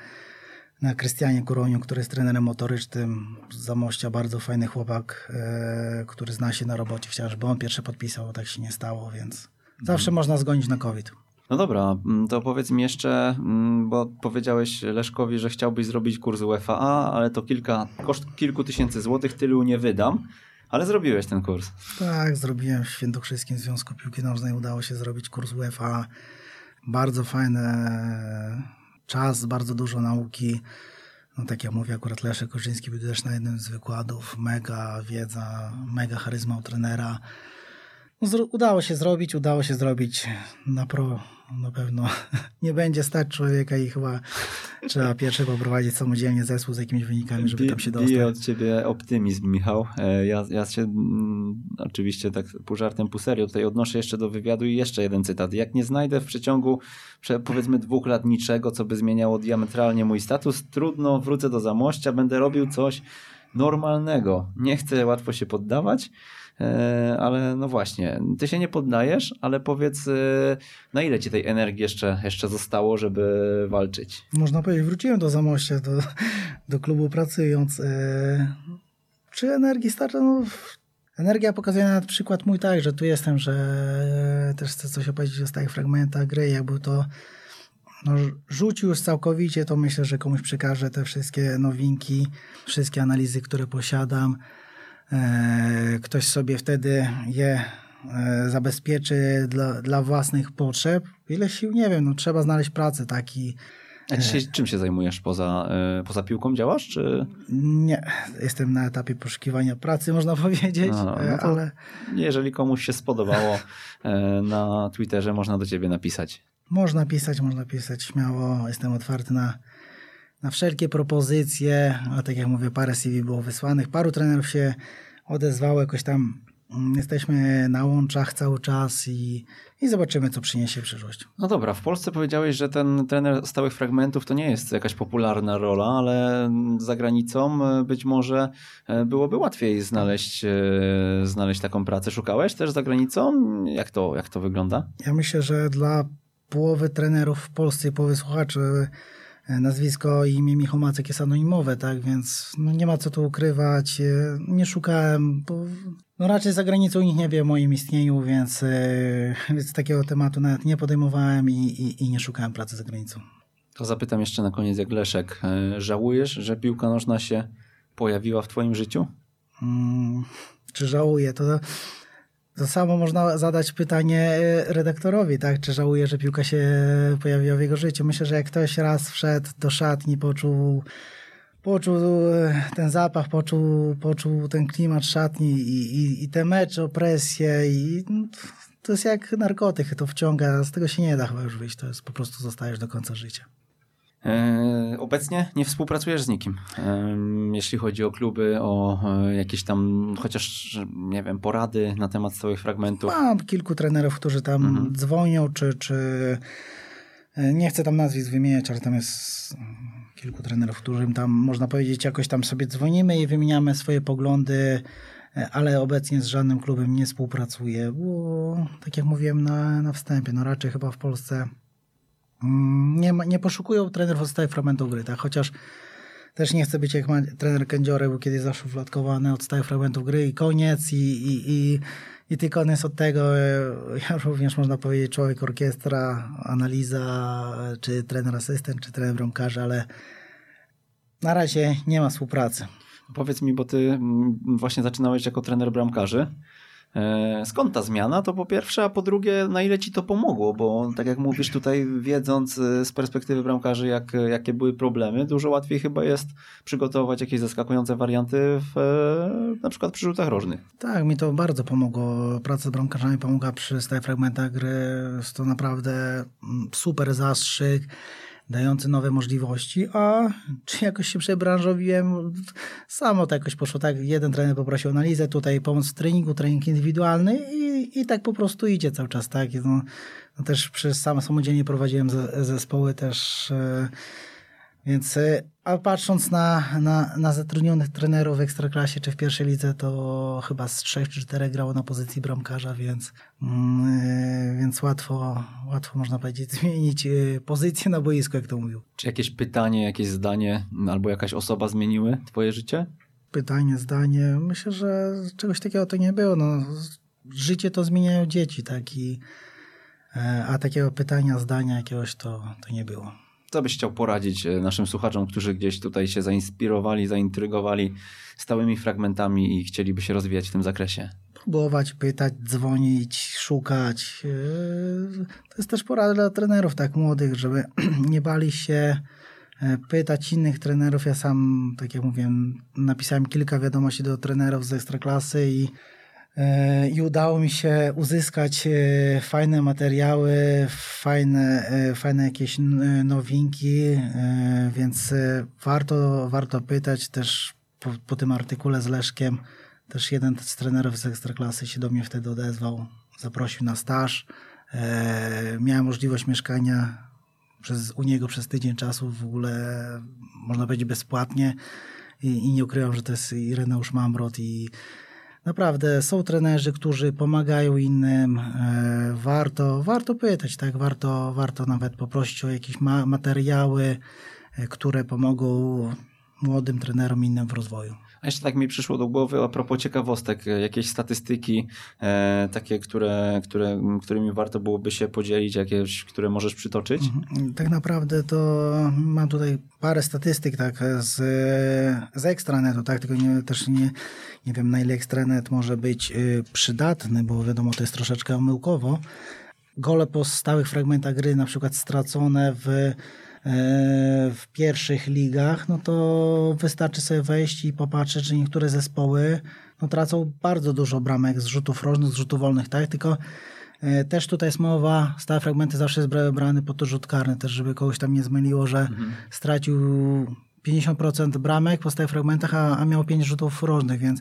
na Krystianie Kuroniu, który jest trenerem motorycznym z Zamościa, bardzo fajny chłopak, e, który zna się na robocie. Chciał, żeby on pierwszy podpisał, tak się nie stało, więc zawsze hmm. można zgonić na COVID. No dobra, mm, to powiedz mi jeszcze, mm, bo powiedziałeś Leszkowi, że chciałbyś zrobić kurs UEFA, ale to kilka, koszt kilku tysięcy złotych, tylu nie wydam. Ale zrobiłeś ten kurs. Tak, zrobiłem w Świętokrzyskim Związku Piłki Nożnej. Udało się zrobić kurs UEFA. Bardzo fajny czas, bardzo dużo nauki. No tak jak mówię, akurat Leszek Korzyński był też na jednym z wykładów. Mega wiedza, mega charyzma u trenera. Udało się zrobić, udało się zrobić na pro. Na pewno nie będzie stać człowieka i chyba trzeba pierwsze poprowadzić samodzielnie zespół z jakimiś wynikami, żeby tam się dostać. Bije od ciebie optymizm, Michał. E, ja, ja się mm, oczywiście tak pół żartem, pół serio tutaj odnoszę jeszcze do wywiadu i jeszcze jeden cytat. Jak nie znajdę w przeciągu powiedzmy dwóch lat niczego, co by zmieniało diametralnie mój status, trudno wrócę do Zamościa, będę robił coś normalnego. Nie chcę łatwo się poddawać. E, ale no właśnie, ty się nie poddajesz, ale powiedz, e, na ile ci tej energii jeszcze, jeszcze zostało, żeby walczyć? Można powiedzieć, wróciłem do Zamościa, do, do klubu pracując. E, czy energii starcza? No, energia pokazuje na przykład mój tak, że tu jestem, że też chcę coś opowiedzieć o stałych fragmentach gry, jak był to no, rzucił już całkowicie, to myślę, że komuś przekażę te wszystkie nowinki, wszystkie analizy, które posiadam. E, ktoś sobie wtedy je e, zabezpieczy dla, dla własnych potrzeb. Ile sił, nie wiem, no trzeba znaleźć pracę taki. A dzisiaj czym się zajmujesz? Poza, e, poza piłką działasz? Czy... Nie, jestem na etapie poszukiwania pracy, można powiedzieć, A, no ale... Jeżeli komuś się spodobało na Twitterze, można do ciebie napisać. Można pisać, można pisać śmiało. Jestem otwarty na, na wszelkie propozycje. A tak jak mówię, parę CV było wysłanych. Paru trenerów się odezwało jakoś tam. Mm, jesteśmy na łączach cały czas i, i zobaczymy, co przyniesie przyszłość. No dobra, w Polsce powiedziałeś, że ten trener stałych fragmentów to nie jest jakaś popularna rola, ale za granicą e, być może e, byłoby łatwiej znaleźć, e, znaleźć taką pracę. Szukałeś też za granicą? Jak to, jak to wygląda? Ja myślę, że dla połowy trenerów w Polsce i połowy słuchaczy nazwisko i imię Michał Macek jest anonimowe, tak, więc no nie ma co tu ukrywać. E, nie szukałem, bo no raczej za granicą nikt nie wie o moim istnieniu, więc, e, więc takiego tematu nawet nie podejmowałem i, i, i nie szukałem pracy za granicą. To zapytam jeszcze na koniec, jak Leszek, żałujesz, że piłka nożna się pojawiła w twoim życiu? Hmm, czy żałuję? To to samo można zadać pytanie e, redaktorowi, tak? Czy żałuje, że piłka się pojawiła w jego życiu? Myślę, że jak ktoś raz wszedł do szatni, poczuł, poczuł e, ten zapach, poczuł, poczuł ten klimat szatni i, i, i te mecze, presję i no, to jest jak narkotyk, to wciąga, z tego się nie da chyba już wyjść, to jest po prostu zostajesz do końca życia. E, obecnie nie współpracujesz z nikim, e, jeśli chodzi o kluby, o e, jakieś tam chociaż, nie wiem, porady na temat stałych fragmentów. Mam kilku trenerów, którzy tam mhm. dzwonią, czy, czy nie chcę tam nazwisk wymieniać, ale tam jest kilku trenerów, którym tam można powiedzieć jakoś tam sobie dzwonimy i wymieniamy swoje poglądy, ale obecnie z żadnym klubem nie współpracuję, bo tak jak mówiłem na, na wstępie, no raczej chyba w Polsce Mm, nie, nie poszukują trenerów stałych fragmentów gry, tak? chociaż też nie chcę być jak ma, trener Kędziory, był kiedyś zaszufladkowany od stałych fragmentów gry i koniec i, i, i, i ty koniec od tego, e, ja również można powiedzieć człowiek orkiestra, analiza, czy trener asystent, czy trener bramkarza, ale na razie nie ma współpracy. Powiedz mi, bo ty mm, właśnie zaczynałeś jako trener bramkarzy. E, skąd ta zmiana? To po pierwsze, a po drugie, na ile ci to pomogło? Bo tak jak mówisz tutaj, wiedząc e, z perspektywy bramkarzy, jak, jakie były problemy, dużo łatwiej chyba jest przygotować jakieś zaskakujące warianty w, e, na przykład przy rzutach rożnych. Tak, mi to bardzo pomogło. Praca z bramkarzami pomogła przy stałych fragmentach gry. Jest to naprawdę mm, super zastrzyk dający nowe możliwości, a czy jakoś się przebranżowiłem, samo to jakoś poszło tak, jeden trener poprosił analizę, tutaj pomoc w treningu, trening indywidualny i, i tak po prostu idzie cały czas, tak, no, no też przez sam samodzielnie prowadziłem zespoły też e, więc, y, a patrząc na, na, na zatrudnionych trenerów w Ekstraklasie czy w pierwszej lidze, to chyba z trzech czy czterech grało na pozycji bramkarza, więc, yy, więc łatwo, łatwo można powiedzieć zmienić y, pozycję na boisku, jak to mówił. Czy jakieś pytanie, jakieś zdanie albo jakaś osoba zmieniły twoje życie? Pytanie, zdanie. Myślę, że czegoś takiego to nie było. No, życie to zmieniają dzieci, tak? I, e, a takiego pytania, zdania jakiegoś to, to nie było. Co byś chciał poradzić e, naszym słuchaczom, którzy gdzieś tutaj się zainspirowali, zaintrygowali stałymi fragmentami i chcieliby się rozwijać w tym zakresie? Próbować, pytać, dzwonić, szukać. E, to jest też porada dla trenerów tak młodych, żeby nie bali się e, pytać innych trenerów. Ja sam, tak jak mówiłem, napisałem kilka wiadomości do trenerów z ekstraklasy i i udało mi się uzyskać e, fajne materiały, fajne, e, fajne jakieś nowinki, więc warto, warto pytać też po, po tym artykule z Leszkiem. Też jeden z trenerów z Ekstraklasy się do mnie wtedy odezwał, zaprosił na staż. Miałem możliwość mieszkania przez, u niego przez tydzień czasu w ogóle, można powiedzieć, bezpłatnie i, i nie ukrywam, że to jest Ireneusz Mamrot i Naprawdę są trenerzy, którzy pomagają innym. E, warto, warto pytać, tak? Warto, warto nawet poprosić o jakieś ma materiały, e, które pomogą młodym trenerom innym w rozwoju. A jeszcze tak mi przyszło do głowy a propos ciekawostek, jakieś statystyki e, takie, które, które, którymi warto byłoby się podzielić, jakieś, które możesz przytoczyć? Mhm. Tak naprawdę to mam tutaj parę statystyk tak z, z ekstranetu, tak, tylko nie, też nie, nie wiem na ile ekstranet może być y, przydatny, bo wiadomo to jest troszeczkę omyłkowo. Gole po stałych fragmentach gry na przykład stracone w w pierwszych ligach, no to wystarczy sobie wejść i popatrzeć, że niektóre zespoły no, tracą bardzo dużo bramek z rzutów rożnych, z rzutów wolnych, tak? Tylko e, też tutaj jest mowa, stałe fragmenty zawsze jest brany po to rzut karny, też żeby kogoś tam nie zmyliło, że mhm. stracił 50% bramek po stałych fragmentach, a, a miał 5 rzutów rożnych, więc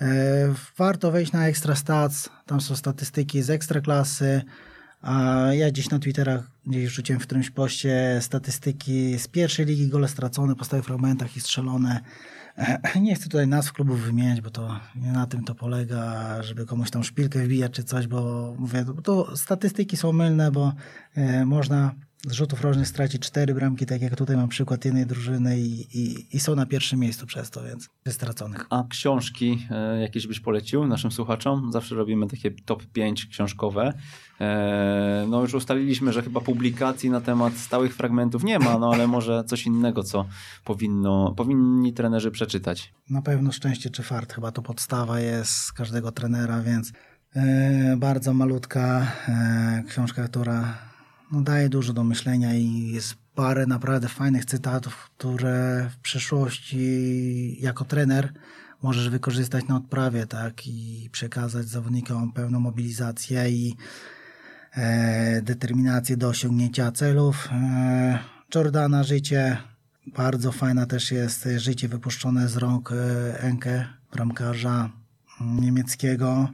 e, warto wejść na Extra Stats, tam są statystyki z ekstraklasy, a ja gdzieś na Twitterach gdzieś rzuciłem w którymś poście statystyki z pierwszej ligi, gole stracone po stałych fragmentach i strzelone. Nie chcę tutaj nazw klubów wymieniać, bo to nie na tym to polega, żeby komuś tam szpilkę wbijać czy coś, bo mówię, to statystyki są mylne, bo e, można z rzutów rożnych straci cztery bramki, tak jak tutaj mam przykład jednej drużyny i, i, i są na pierwszym miejscu przez to, więc straconych. A książki e, jakieś byś polecił naszym słuchaczom? Zawsze robimy takie top 5 książkowe. E, no już ustaliliśmy, że chyba publikacji na temat stałych fragmentów nie ma, no ale może coś innego, co powinno, powinni trenerzy przeczytać. Na pewno Szczęście czy Fart, chyba to podstawa jest każdego trenera, więc e, bardzo malutka książka, która no, daje dużo do myślenia i jest parę naprawdę fajnych cytatów, które w przyszłości jako trener możesz wykorzystać na odprawie, tak, i przekazać zawodnikom pełną mobilizację i e, determinację do osiągnięcia celów. E, Jordana życie, bardzo fajna też jest życie wypuszczone z rąk e, Enke, bramkarza niemieckiego.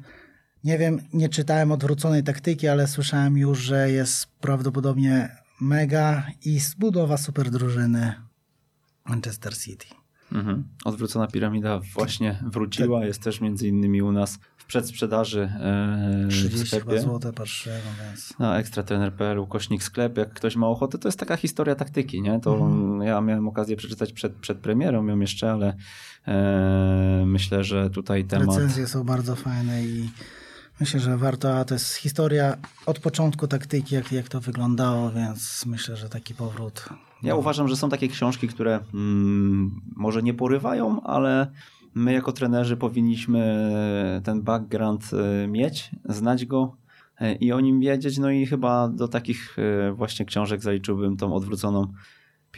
Nie wiem, nie czytałem odwróconej taktyki, ale słyszałem już, że jest prawdopodobnie mega i zbudowa super drużyny Manchester City. Mhm. Odwrócona piramida właśnie wróciła, jest też między innymi u nas w przedsprzedaży e, 30 w sklepie. zł patrzyłem, więc... Na ekstratrener.pl, kośnik sklep, jak ktoś ma ochotę, to jest taka historia taktyki, nie? To mhm. ja miałem okazję przeczytać przed, przed premierą ją jeszcze, ale e, myślę, że tutaj temat... Recenzje są bardzo fajne i Myślę, że warto, a to jest historia od początku taktyki, jak, jak to wyglądało, więc myślę, że taki powrót. Ja no. uważam, że są takie książki, które mm, może nie porywają, ale my jako trenerzy powinniśmy ten background mieć, znać go i o nim wiedzieć. No i chyba do takich właśnie książek zaliczyłbym tą odwróconą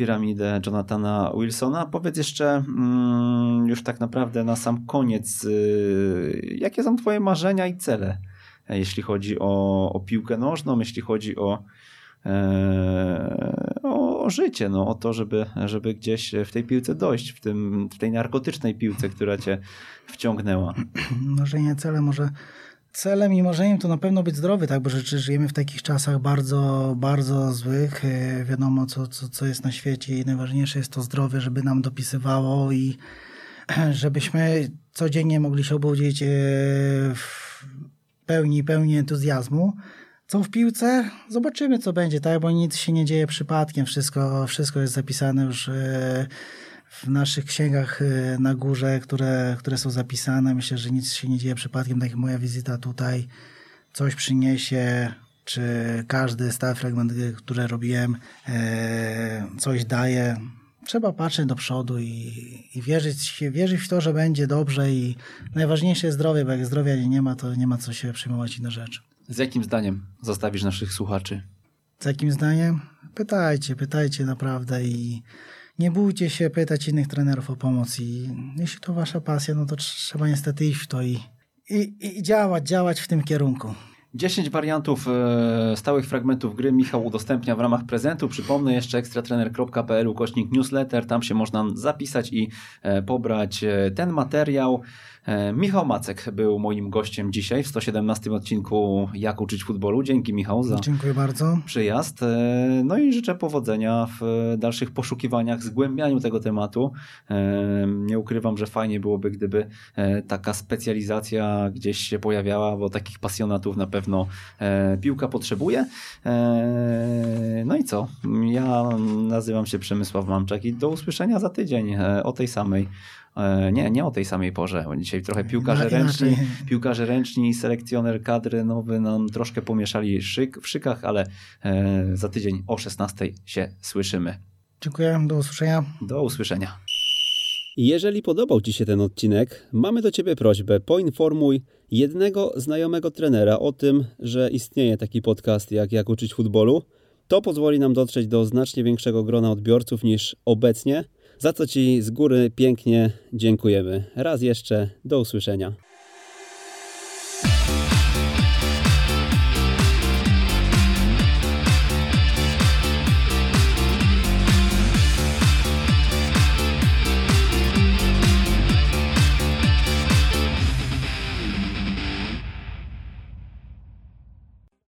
piramidę Jonathana Wilsona. Powiedz jeszcze mm, już tak naprawdę na sam koniec, jakie są Twoje marzenia i cele, jeśli chodzi o, o piłkę nożną, jeśli chodzi o E, o, życie, no, o to, żeby, żeby gdzieś w tej piłce dojść, w, tym, w tej narkotycznej piłce, która cię wciągnęła. Marzenie, cele może celem i marzeniem to na pewno być zdrowy, tak, bo rzeczy żyjemy w takich czasach bardzo, bardzo złych. E, wiadomo, co, co, co jest na świecie i najważniejsze jest to zdrowie, żeby nam dopisywało i żebyśmy codziennie mogli się obudzić e, w pełni, pełni entuzjazmu. Co w piłce? Zobaczymy, co będzie, tak? Bo nic się nie dzieje przypadkiem. Wszystko, wszystko jest zapisane już e, w naszych księgach e, na górze, które, które są zapisane. Myślę, że nic się nie dzieje przypadkiem. Tak jak moja wizyta tutaj coś przyniesie, czy każdy stały fragment, który robiłem, e, coś daje. Trzeba patrzeć do przodu i, i wierzyć, wierzyć w to, że będzie dobrze i najważniejsze jest zdrowie, bo jak zdrowia nie ma, to nie ma co się przejmować inne rzeczy. Z jakim zdaniem zostawisz naszych słuchaczy? Z jakim zdaniem? Pytajcie, pytajcie naprawdę i nie bójcie się pytać innych trenerów o pomoc i jeśli to wasza pasja, no to trzeba niestety iść w to i, i, i działać, działać w tym kierunku. 10 wariantów e, stałych fragmentów gry Michał udostępnia w ramach prezentu. Przypomnę jeszcze ekstratrener.pl ukośnik newsletter. Tam się można zapisać i e, pobrać e, ten materiał. E, Michał Macek był moim gościem dzisiaj w 117 odcinku Jak uczyć futbolu. Dzięki Michał za Dziękuję bardzo. przyjazd. E, no i życzę powodzenia w dalszych poszukiwaniach, zgłębianiu tego tematu. E, nie ukrywam, że fajnie byłoby, gdyby taka specjalizacja gdzieś się pojawiała, bo takich pasjonatów na pewno piłka potrzebuje. No i co? Ja nazywam się Przemysław Mamczak i do usłyszenia za tydzień o tej samej nie, nie o tej samej porze. Dzisiaj trochę piłkarze ręczni, piłkarze ręczni i selekcjoner kadry nowy nam troszkę pomieszali szyk, w szykach, ale e, za tydzień o 16 się słyszymy. Dziękuję, do usłyszenia. Do usłyszenia. Jeżeli podobał Ci się ten odcinek, mamy do Ciebie prośbę: poinformuj jednego znajomego trenera o tym, że istnieje taki podcast jak Jak uczyć futbolu. To pozwoli nam dotrzeć do znacznie większego grona odbiorców niż obecnie za co Ci z góry pięknie dziękujemy. Raz jeszcze, do usłyszenia.